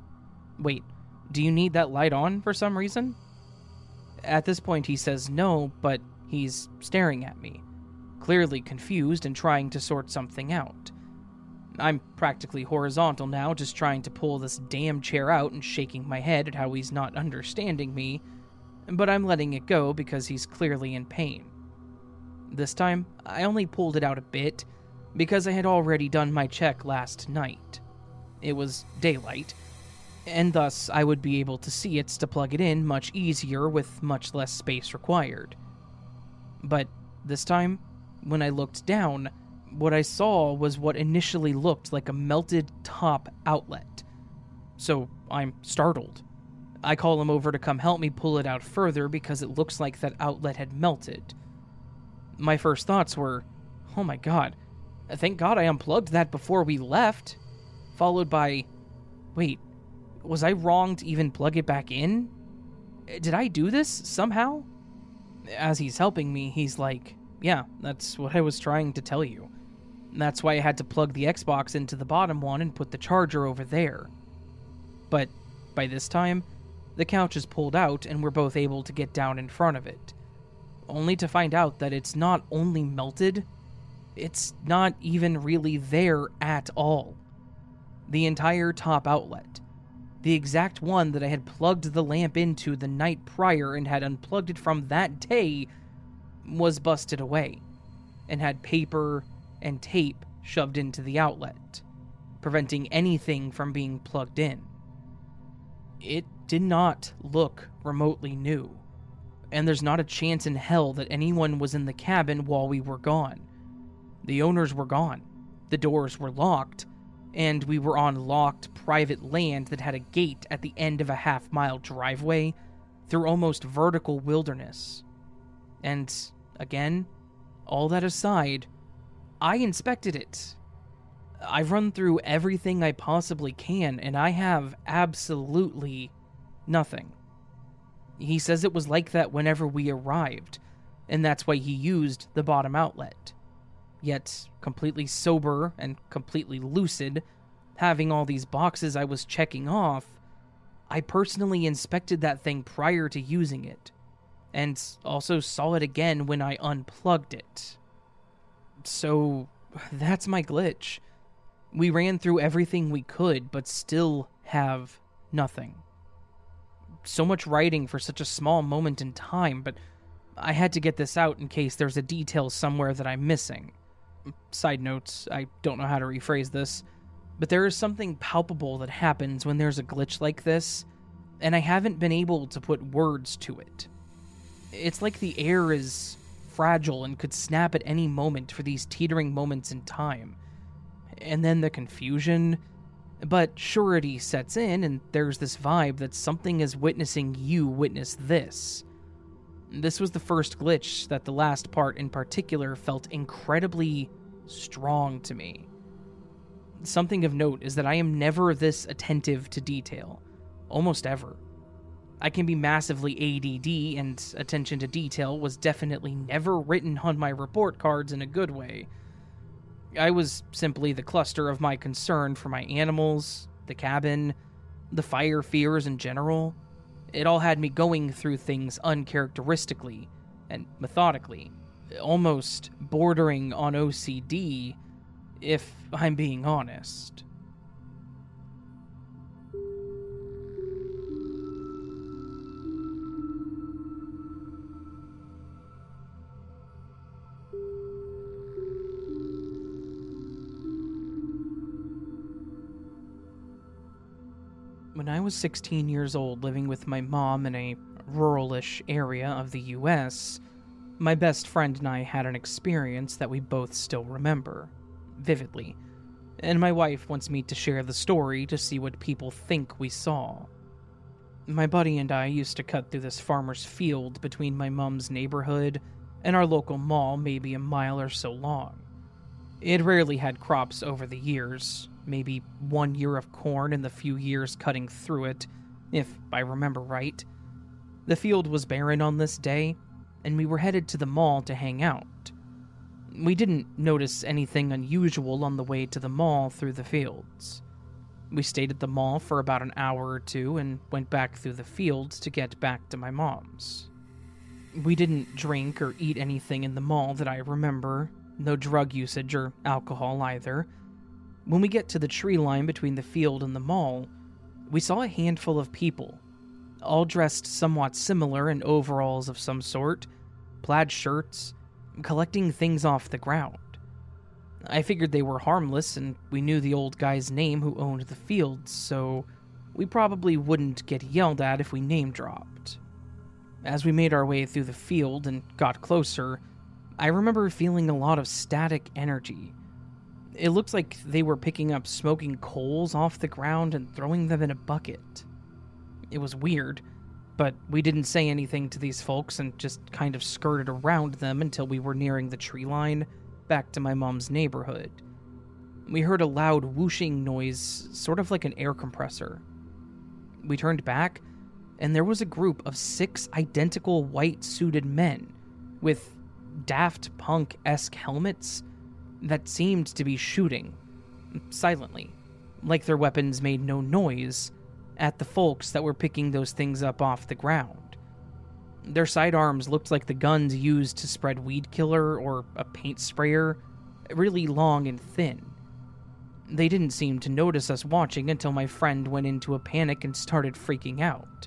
Wait, do you need that light on for some reason? At this point, he says no, but he's staring at me, clearly confused and trying to sort something out. I'm practically horizontal now, just trying to pull this damn chair out and shaking my head at how he's not understanding me, but I'm letting it go because he's clearly in pain. This time, I only pulled it out a bit because I had already done my check last night. It was daylight, and thus I would be able to see it to plug it in much easier with much less space required. But This time, when I looked down, what I saw was what initially looked like a melted top outlet. So I'm startled. I call him over to come help me pull it out further because it looks like that outlet had melted. My first thoughts were, oh my god, thank god I unplugged that before we left. Followed by, wait, was I wrong to even plug it back in? Eh, did I do this somehow? As he's helping me, he's like, yeah, that's what I was trying to tell you. That's why I had to plug the Xbox into the bottom one and put the charger over there. But by this time, the couch is pulled out and we're both able to get down in front of it. Only to find out that it's not only melted, it's not even really there at all. The entire top outlet, the exact one that I had plugged the lamp into the night prior and had unplugged it from that day, was busted away and had paper and tape shoved into the outlet, preventing anything from being plugged in. It did not look remotely new, and there's not a chance in hell that anyone was in the cabin while we were gone. The owners were gone, the doors were locked, and we were on locked private land that had a gate at the end of a half mile driveway through almost vertical wilderness. And again, all that aside, I inspected it. I've run through everything I possibly can, and I have absolutely nothing. He says it was like that whenever we arrived, and that's why he used the bottom outlet. Yet, completely sober and completely lucid, having all these boxes I was checking off, I personally inspected that thing prior to using it, and also saw it again when I unplugged it. So, that's my glitch. We ran through everything we could, but still have nothing. So much writing for such a small moment in time, but I had to get this out in case there's a detail somewhere that I'm missing. Side notes, I don't know how to rephrase this, but there is something palpable that happens when there's a glitch like this, and I haven't been able to put words to it. It's like the air is fragile and could snap at any moment for these teetering moments in time. And then the confusion. But surety sets in, and there's this vibe that something is witnessing you witness this. This was the first glitch that the last part in particular felt incredibly strong to me. Something of note is that I am never this attentive to detail, almost ever. I can be massively ADD, and attention to detail was definitely never written on my report cards in a good way. I was simply the cluster of my concern for my animals, the cabin, the fire fears in general. It all had me going through things uncharacteristically and methodically, almost bordering on OCD, if I'm being honest. When I was 16 years old, living with my mom in a ruralish area of the US, my best friend and I had an experience that we both still remember, vividly, and my wife wants me to share the story to see what people think we saw. My buddy and I used to cut through this farmer's field between my mom's neighborhood and our local mall, maybe a mile or so long. It rarely had crops over the years, maybe one year of corn and the few years cutting through it, if I remember right. The field was barren on this day, and we were headed to the mall to hang out. We didn't notice anything unusual on the way to the mall through the fields. We stayed at the mall for about an hour or two and went back through the fields to get back to my mom's. We didn't drink or eat anything in the mall that I remember, no drug usage or alcohol either, when we get to the tree line between the field and the mall, we saw a handful of people, all dressed somewhat similar in overalls of some sort, plaid shirts, collecting things off the ground. I figured they were harmless, and we knew the old guy's name who owned the fields, so we probably wouldn't get yelled at if we name dropped. As we made our way through the field and got closer, I remember feeling a lot of static energy. It looked like they were picking up smoking coals off the ground and throwing them in a bucket. It was weird, but we didn't say anything to these folks and just kind of skirted around them until we were nearing the tree line back to my mom's neighborhood. We heard a loud whooshing noise, sort of like an air compressor. We turned back, and there was a group of six identical white suited men with Daft Punk esque helmets that seemed to be shooting silently, like their weapons made no noise at the folks that were picking those things up off the ground. Their sidearms looked like the guns used to spread weed killer or a paint sprayer, really long and thin. They didn't seem to notice us watching until my friend went into a panic and started freaking out.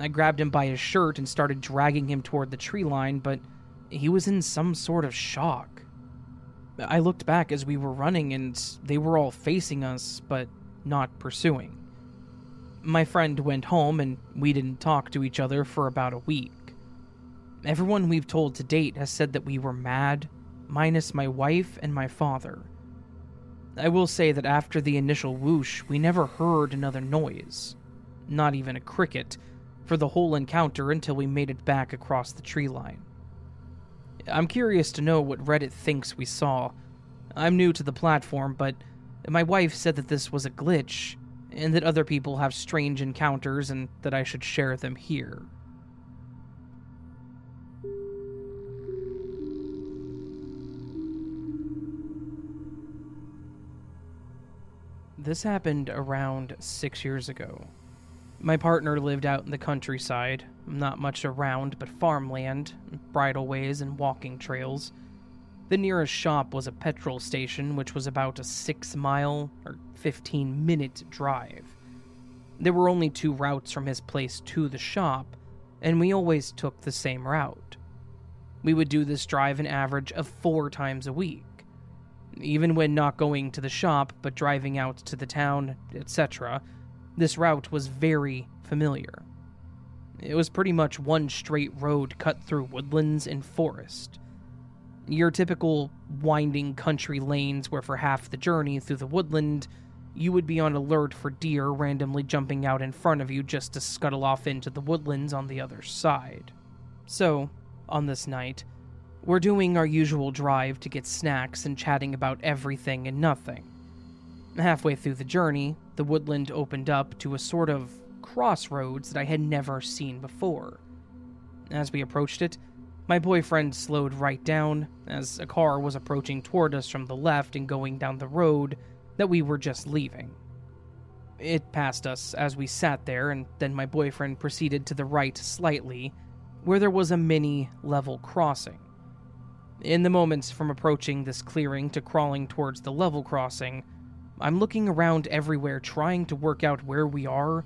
I grabbed him by his shirt and started dragging him toward the tree line, but he was in some sort of shock. I looked back as we were running and they were all facing us, but not pursuing. My friend went home and we didn't talk to each other for about a week. Everyone we've told to date has said that we were mad, minus my wife and my father. I will say that after the initial whoosh, we never heard another noise, not even a cricket, for the whole encounter until we made it back across the tree line. I'm curious to know what Reddit thinks we saw. I'm new to the platform, but my wife said that this was a glitch, and that other people have strange encounters and that I should share them here. This happened around six years ago. My partner lived out in the countryside, not much around but farmland, bridleways, and walking trails. The nearest shop was a petrol station, which was about a six mile or 15 minute drive. There were only two routes from his place to the shop, and we always took the same route. We would do this drive an average of four times a week. Even when not going to the shop but driving out to the town, etc., this route was very familiar. It was pretty much one straight road cut through woodlands and forest. Your typical winding country lanes where for half the journey through the woodland, you would be on alert for deer randomly jumping out in front of you just to scuttle off into the woodlands on the other side. So, on this night, we're doing our usual drive to get snacks and chatting about everything and nothing. Halfway through the journey, the woodland opened up to a sort of crossroads that I had never seen before. As we approached it, my boyfriend slowed right down as a car was approaching toward us from the left and going down the road that we were just leaving. It passed us as we sat there, and then my boyfriend proceeded to the right slightly, where there was a mini level crossing. In the moments from approaching this clearing to crawling towards the level crossing, I'm looking around everywhere trying to work out where we are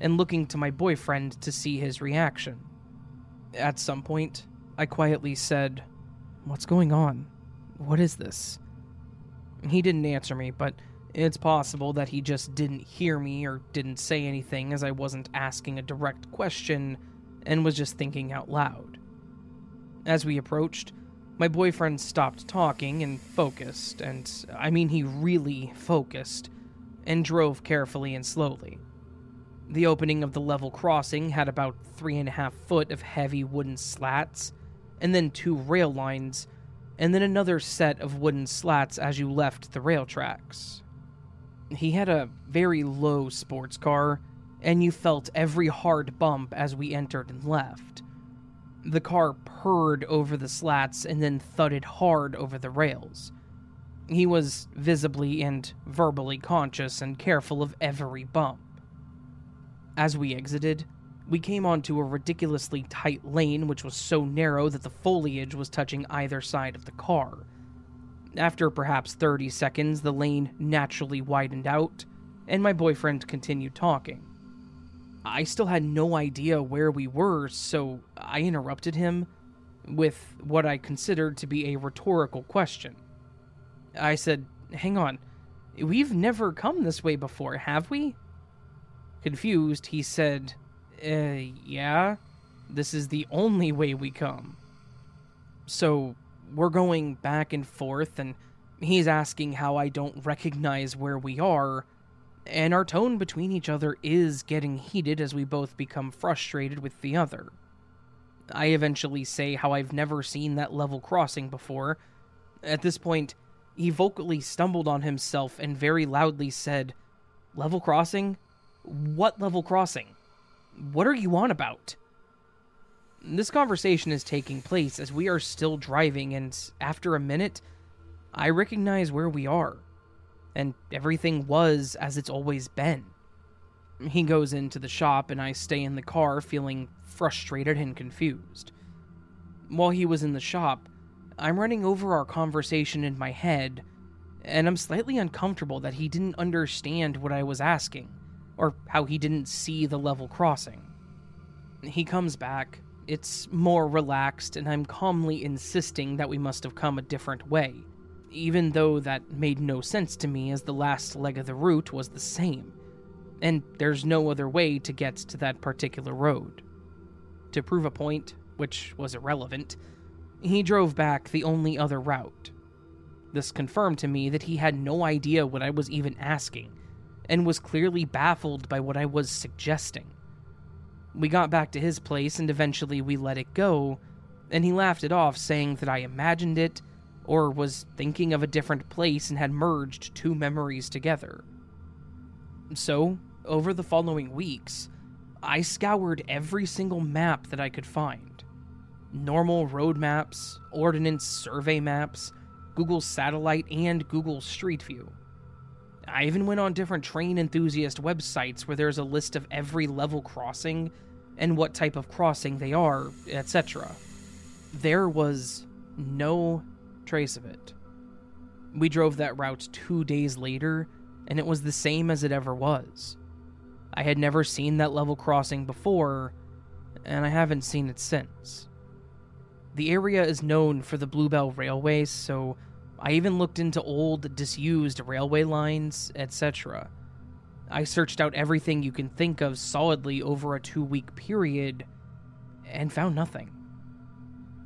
and looking to my boyfriend to see his reaction. At some point, I quietly said, What's going on? What is this? He didn't answer me, but it's possible that he just didn't hear me or didn't say anything as I wasn't asking a direct question and was just thinking out loud. As we approached, my boyfriend stopped talking and focused, and I mean, he really focused, and drove carefully and slowly. The opening of the level crossing had about three and a half foot of heavy wooden slats, and then two rail lines, and then another set of wooden slats as you left the rail tracks. He had a very low sports car, and you felt every hard bump as we entered and left. The car purred over the slats and then thudded hard over the rails. He was visibly and verbally conscious and careful of every bump. As we exited, we came onto a ridiculously tight lane which was so narrow that the foliage was touching either side of the car. After perhaps 30 seconds, the lane naturally widened out, and my boyfriend continued talking. I still had no idea where we were, so I interrupted him with what I considered to be a rhetorical question. I said, Hang on, we've never come this way before, have we? Confused, he said, uh, yeah, this is the only way we come. So, we're going back and forth, and he's asking how I don't recognize where we are, and our tone between each other is getting heated as we both become frustrated with the other. I eventually say how I've never seen that level crossing before. At this point, he vocally stumbled on himself and very loudly said, Level crossing? What level crossing? What are you on about? This conversation is taking place as we are still driving, and after a minute, I recognize where we are. And everything was as it's always been. He goes into the shop, and I stay in the car feeling frustrated and confused. While he was in the shop, I'm running over our conversation in my head, and I'm slightly uncomfortable that he didn't understand what I was asking, or how he didn't see the level crossing. He comes back, it's more relaxed, and I'm calmly insisting that we must have come a different way, even though that made no sense to me as the last leg of the route was the same, and there's no other way to get to that particular road. To prove a point, which was irrelevant, he drove back the only other route. This confirmed to me that he had no idea what I was even asking, and was clearly baffled by what I was suggesting. We got back to his place and eventually we let it go, and he laughed it off, saying that I imagined it or was thinking of a different place and had merged two memories together. So, over the following weeks, I scoured every single map that I could find normal road maps, ordnance survey maps, Google Satellite, and Google Street View. I even went on different train enthusiast websites where there's a list of every level crossing and what type of crossing they are, etc. There was no trace of it. We drove that route two days later, and it was the same as it ever was. I had never seen that level crossing before, and I haven't seen it since. The area is known for the Bluebell Railway, so I even looked into old, disused railway lines, etc. I searched out everything you can think of solidly over a two week period and found nothing.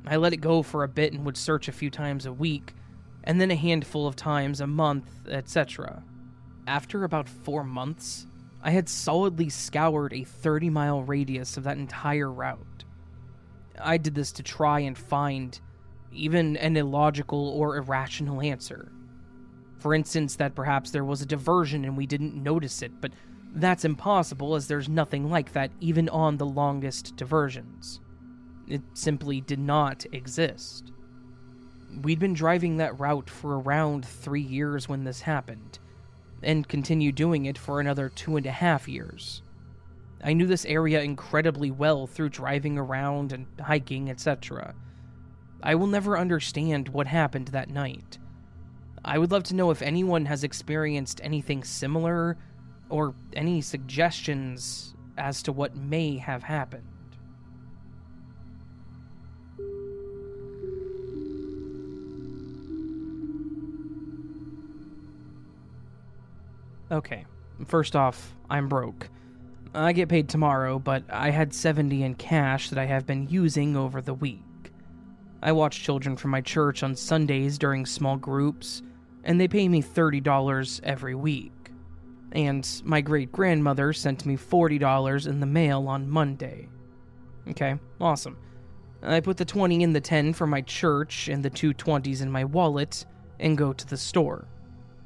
I let it go for a bit and would search a few times a week, and then a handful of times a month, etc. After about four months, I had solidly scoured a 30 mile radius of that entire route. I did this to try and find even an illogical or irrational answer. For instance, that perhaps there was a diversion and we didn't notice it, but that's impossible as there's nothing like that even on the longest diversions. It simply did not exist. We'd been driving that route for around three years when this happened, and continued doing it for another two and a half years. I knew this area incredibly well through driving around and hiking, etc. I will never understand what happened that night. I would love to know if anyone has experienced anything similar or any suggestions as to what may have happened. Okay, first off, I'm broke. I get paid tomorrow, but I had 70 in cash that I have been using over the week. I watch children from my church on Sundays during small groups, and they pay me $30 every week. And my great grandmother sent me $40 in the mail on Monday. Okay, awesome. I put the 20 in the 10 for my church and the two 20s in my wallet and go to the store.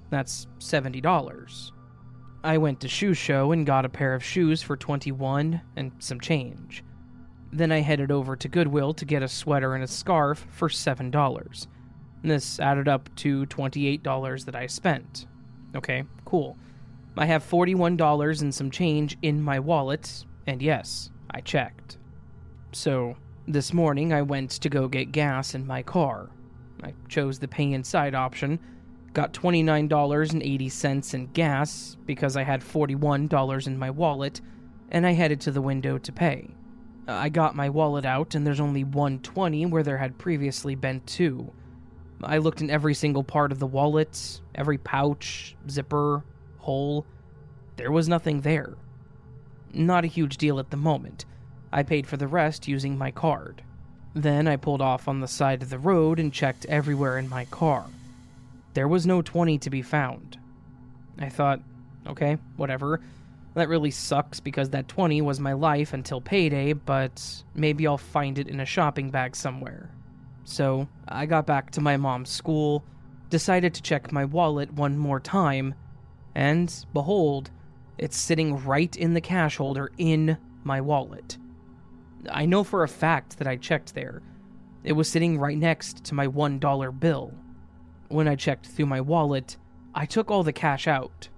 That's $70. I went to Shoe Show and got a pair of shoes for 21 and some change. Then I headed over to Goodwill to get a sweater and a scarf for $7. This added up to $28 that I spent. Okay, cool. I have $41 and some change in my wallet, and yes, I checked. So, this morning I went to go get gas in my car. I chose the pay inside option, got $29.80 in gas because I had $41 in my wallet, and I headed to the window to pay. I got my wallet out, and there's only 120 where there had previously been two. I looked in every single part of the wallet, every pouch, zipper, hole. There was nothing there. Not a huge deal at the moment. I paid for the rest using my card. Then I pulled off on the side of the road and checked everywhere in my car. There was no 20 to be found. I thought, okay, whatever. That really sucks because that 20 was my life until payday, but maybe I'll find it in a shopping bag somewhere. So I got back to my mom's school, decided to check my wallet one more time, and behold, it's sitting right in the cash holder in my wallet. I know for a fact that I checked there. It was sitting right next to my $1 bill. When I checked through my wallet, I took all the cash out.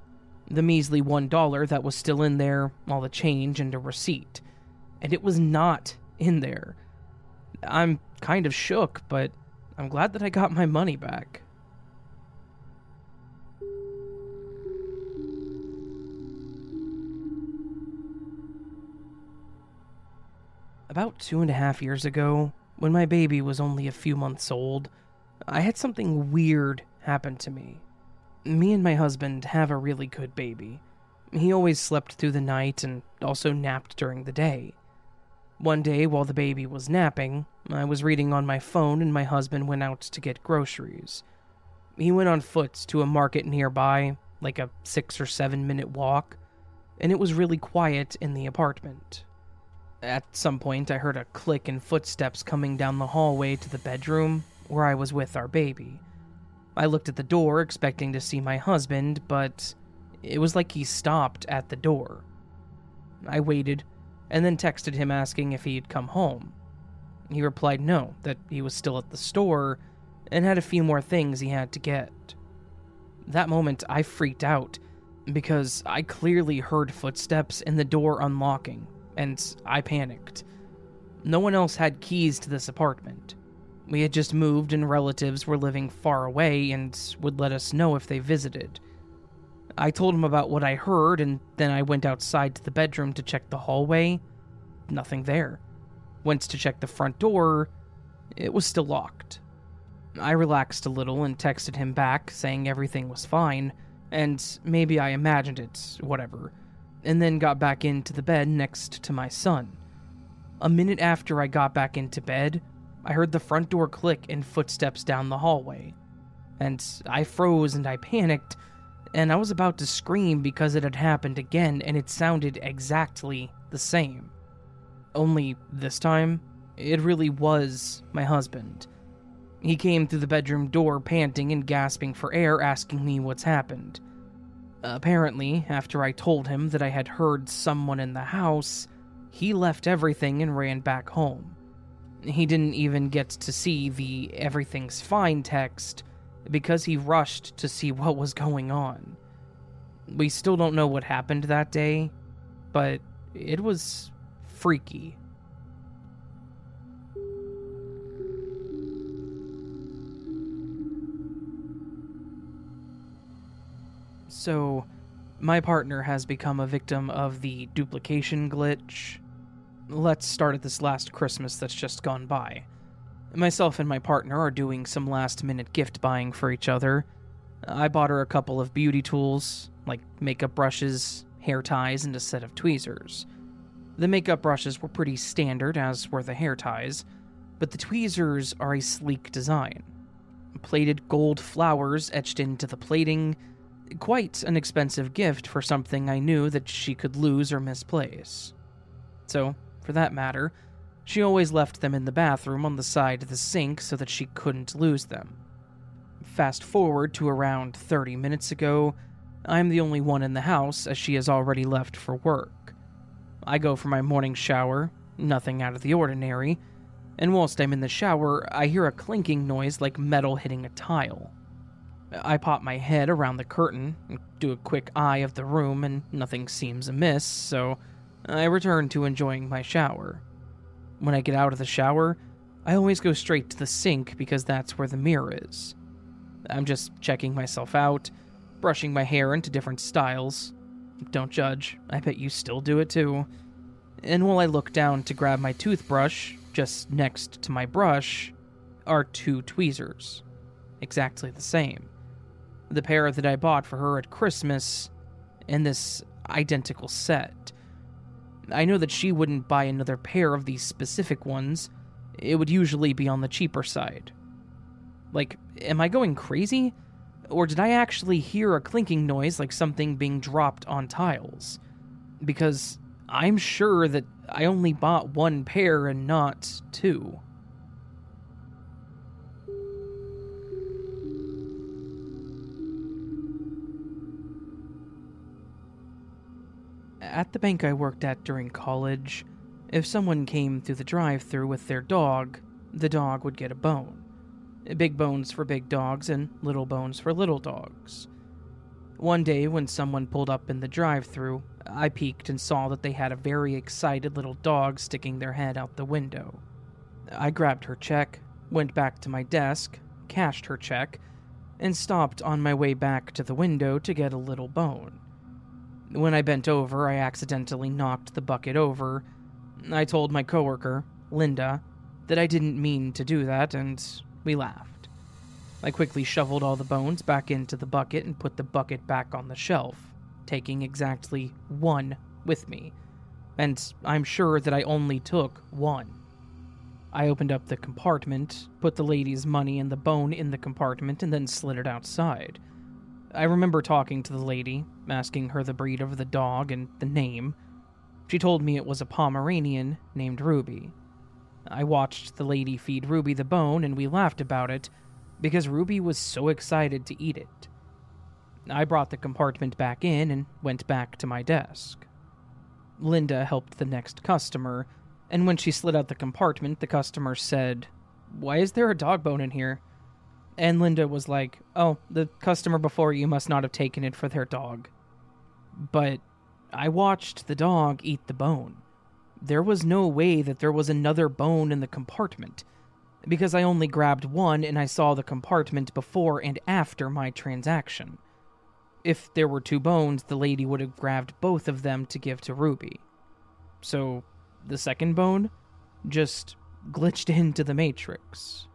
The measly $1 that was still in there, all the change, and a receipt. And it was not in there. I'm kind of shook, but I'm glad that I got my money back. About two and a half years ago, when my baby was only a few months old, I had something weird happen to me. Me and my husband have a really good baby. He always slept through the night and also napped during the day. One day, while the baby was napping, I was reading on my phone and my husband went out to get groceries. He went on foot to a market nearby, like a six or seven minute walk, and it was really quiet in the apartment. At some point, I heard a click and footsteps coming down the hallway to the bedroom where I was with our baby. I looked at the door, expecting to see my husband, but it was like he stopped at the door. I waited, and then texted him asking if he had come home. He replied no, that he was still at the store and had a few more things he had to get. That moment, I freaked out because I clearly heard footsteps and the door unlocking and I panicked. No one else had keys to this apartment. We had just moved, and relatives were living far away and would let us know if they visited. I told him about what I heard, and then I went outside to the bedroom to check the hallway. Nothing there. Went to check the front door. It was still locked. I relaxed a little and texted him back, saying everything was fine, and maybe I imagined it, whatever and then got back into the bed next to my son. A minute after I got back into bed, I heard the front door click and footsteps down the hallway. And I froze and I panicked, and I was about to scream because it had happened again and it sounded exactly the same. Only this time, it really was my husband. He came through the bedroom door panting and gasping for air, asking me what's happened. Apparently, after I told him that I had heard someone in the house, he left everything and ran back home. He didn't even get to see the everything's fine text because he rushed to see what was going on. We still don't know what happened that day, but it was freaky. So, my partner has become a victim of the duplication glitch. Let's start at this last Christmas that's just gone by. Myself and my partner are doing some last minute gift buying for each other. I bought her a couple of beauty tools, like makeup brushes, hair ties, and a set of tweezers. The makeup brushes were pretty standard, as were the hair ties, but the tweezers are a sleek design. Plated gold flowers etched into the plating, quite an expensive gift for something I knew that she could lose or misplace. So, for that matter, she always left them in the bathroom on the side of the sink so that she couldn't lose them. Fast forward to around 30 minutes ago, I'm the only one in the house as she has already left for work. I go for my morning shower, nothing out of the ordinary, and whilst I'm in the shower, I hear a clinking noise like metal hitting a tile. I pop my head around the curtain, do a quick eye of the room, and nothing seems amiss, so I return to enjoying my shower. When I get out of the shower, I always go straight to the sink because that's where the mirror is. I'm just checking myself out, brushing my hair into different styles. Don't judge, I bet you still do it too. And while I look down to grab my toothbrush, just next to my brush are two tweezers. Exactly the same the pair that I bought for her at Christmas in this identical set. I know that she wouldn't buy another pair of these specific ones, it would usually be on the cheaper side. Like, am I going crazy? Or did I actually hear a clinking noise like something being dropped on tiles? Because I'm sure that I only bought one pair and not two. At the bank I worked at during college, if someone came through the drive through with their dog, the dog would get a bone. Big bones for big dogs and little bones for little dogs. One day, when someone pulled up in the drive through, I peeked and saw that they had a very excited little dog sticking their head out the window. I grabbed her check, went back to my desk, cashed her check, and stopped on my way back to the window to get a little bone. When I bent over, I accidentally knocked the bucket over. I told my coworker, Linda, that I didn't mean to do that, and we laughed. I quickly shoveled all the bones back into the bucket and put the bucket back on the shelf, taking exactly one with me. And I'm sure that I only took one. I opened up the compartment, put the lady's money and the bone in the compartment, and then slid it outside. I remember talking to the lady, asking her the breed of the dog and the name. She told me it was a Pomeranian named Ruby. I watched the lady feed Ruby the bone and we laughed about it because Ruby was so excited to eat it. I brought the compartment back in and went back to my desk. Linda helped the next customer, and when she slid out the compartment, the customer said, Why is there a dog bone in here? And Linda was like, Oh, the customer before you must not have taken it for their dog. But I watched the dog eat the bone. There was no way that there was another bone in the compartment, because I only grabbed one and I saw the compartment before and after my transaction. If there were two bones, the lady would have grabbed both of them to give to Ruby. So, the second bone just glitched into the Matrix.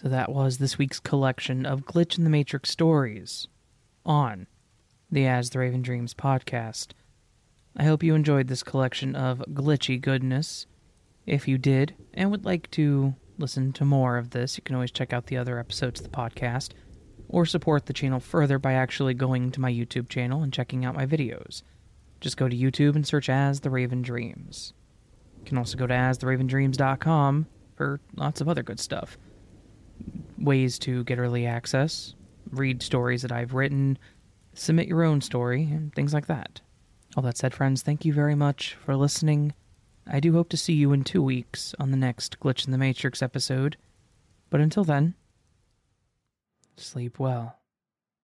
So that was this week's collection of Glitch in the Matrix stories on the As the Raven Dreams podcast. I hope you enjoyed this collection of glitchy goodness. If you did and would like to listen to more of this, you can always check out the other episodes of the podcast or support the channel further by actually going to my YouTube channel and checking out my videos. Just go to YouTube and search As the Raven Dreams. You can also go to astheravendreams.com for lots of other good stuff ways to get early access, read stories that I've written, submit your own story, and things like that. All that said, friends, thank you very much for listening. I do hope to see you in two weeks on the next Glitch in the Matrix episode. But until then, sleep well.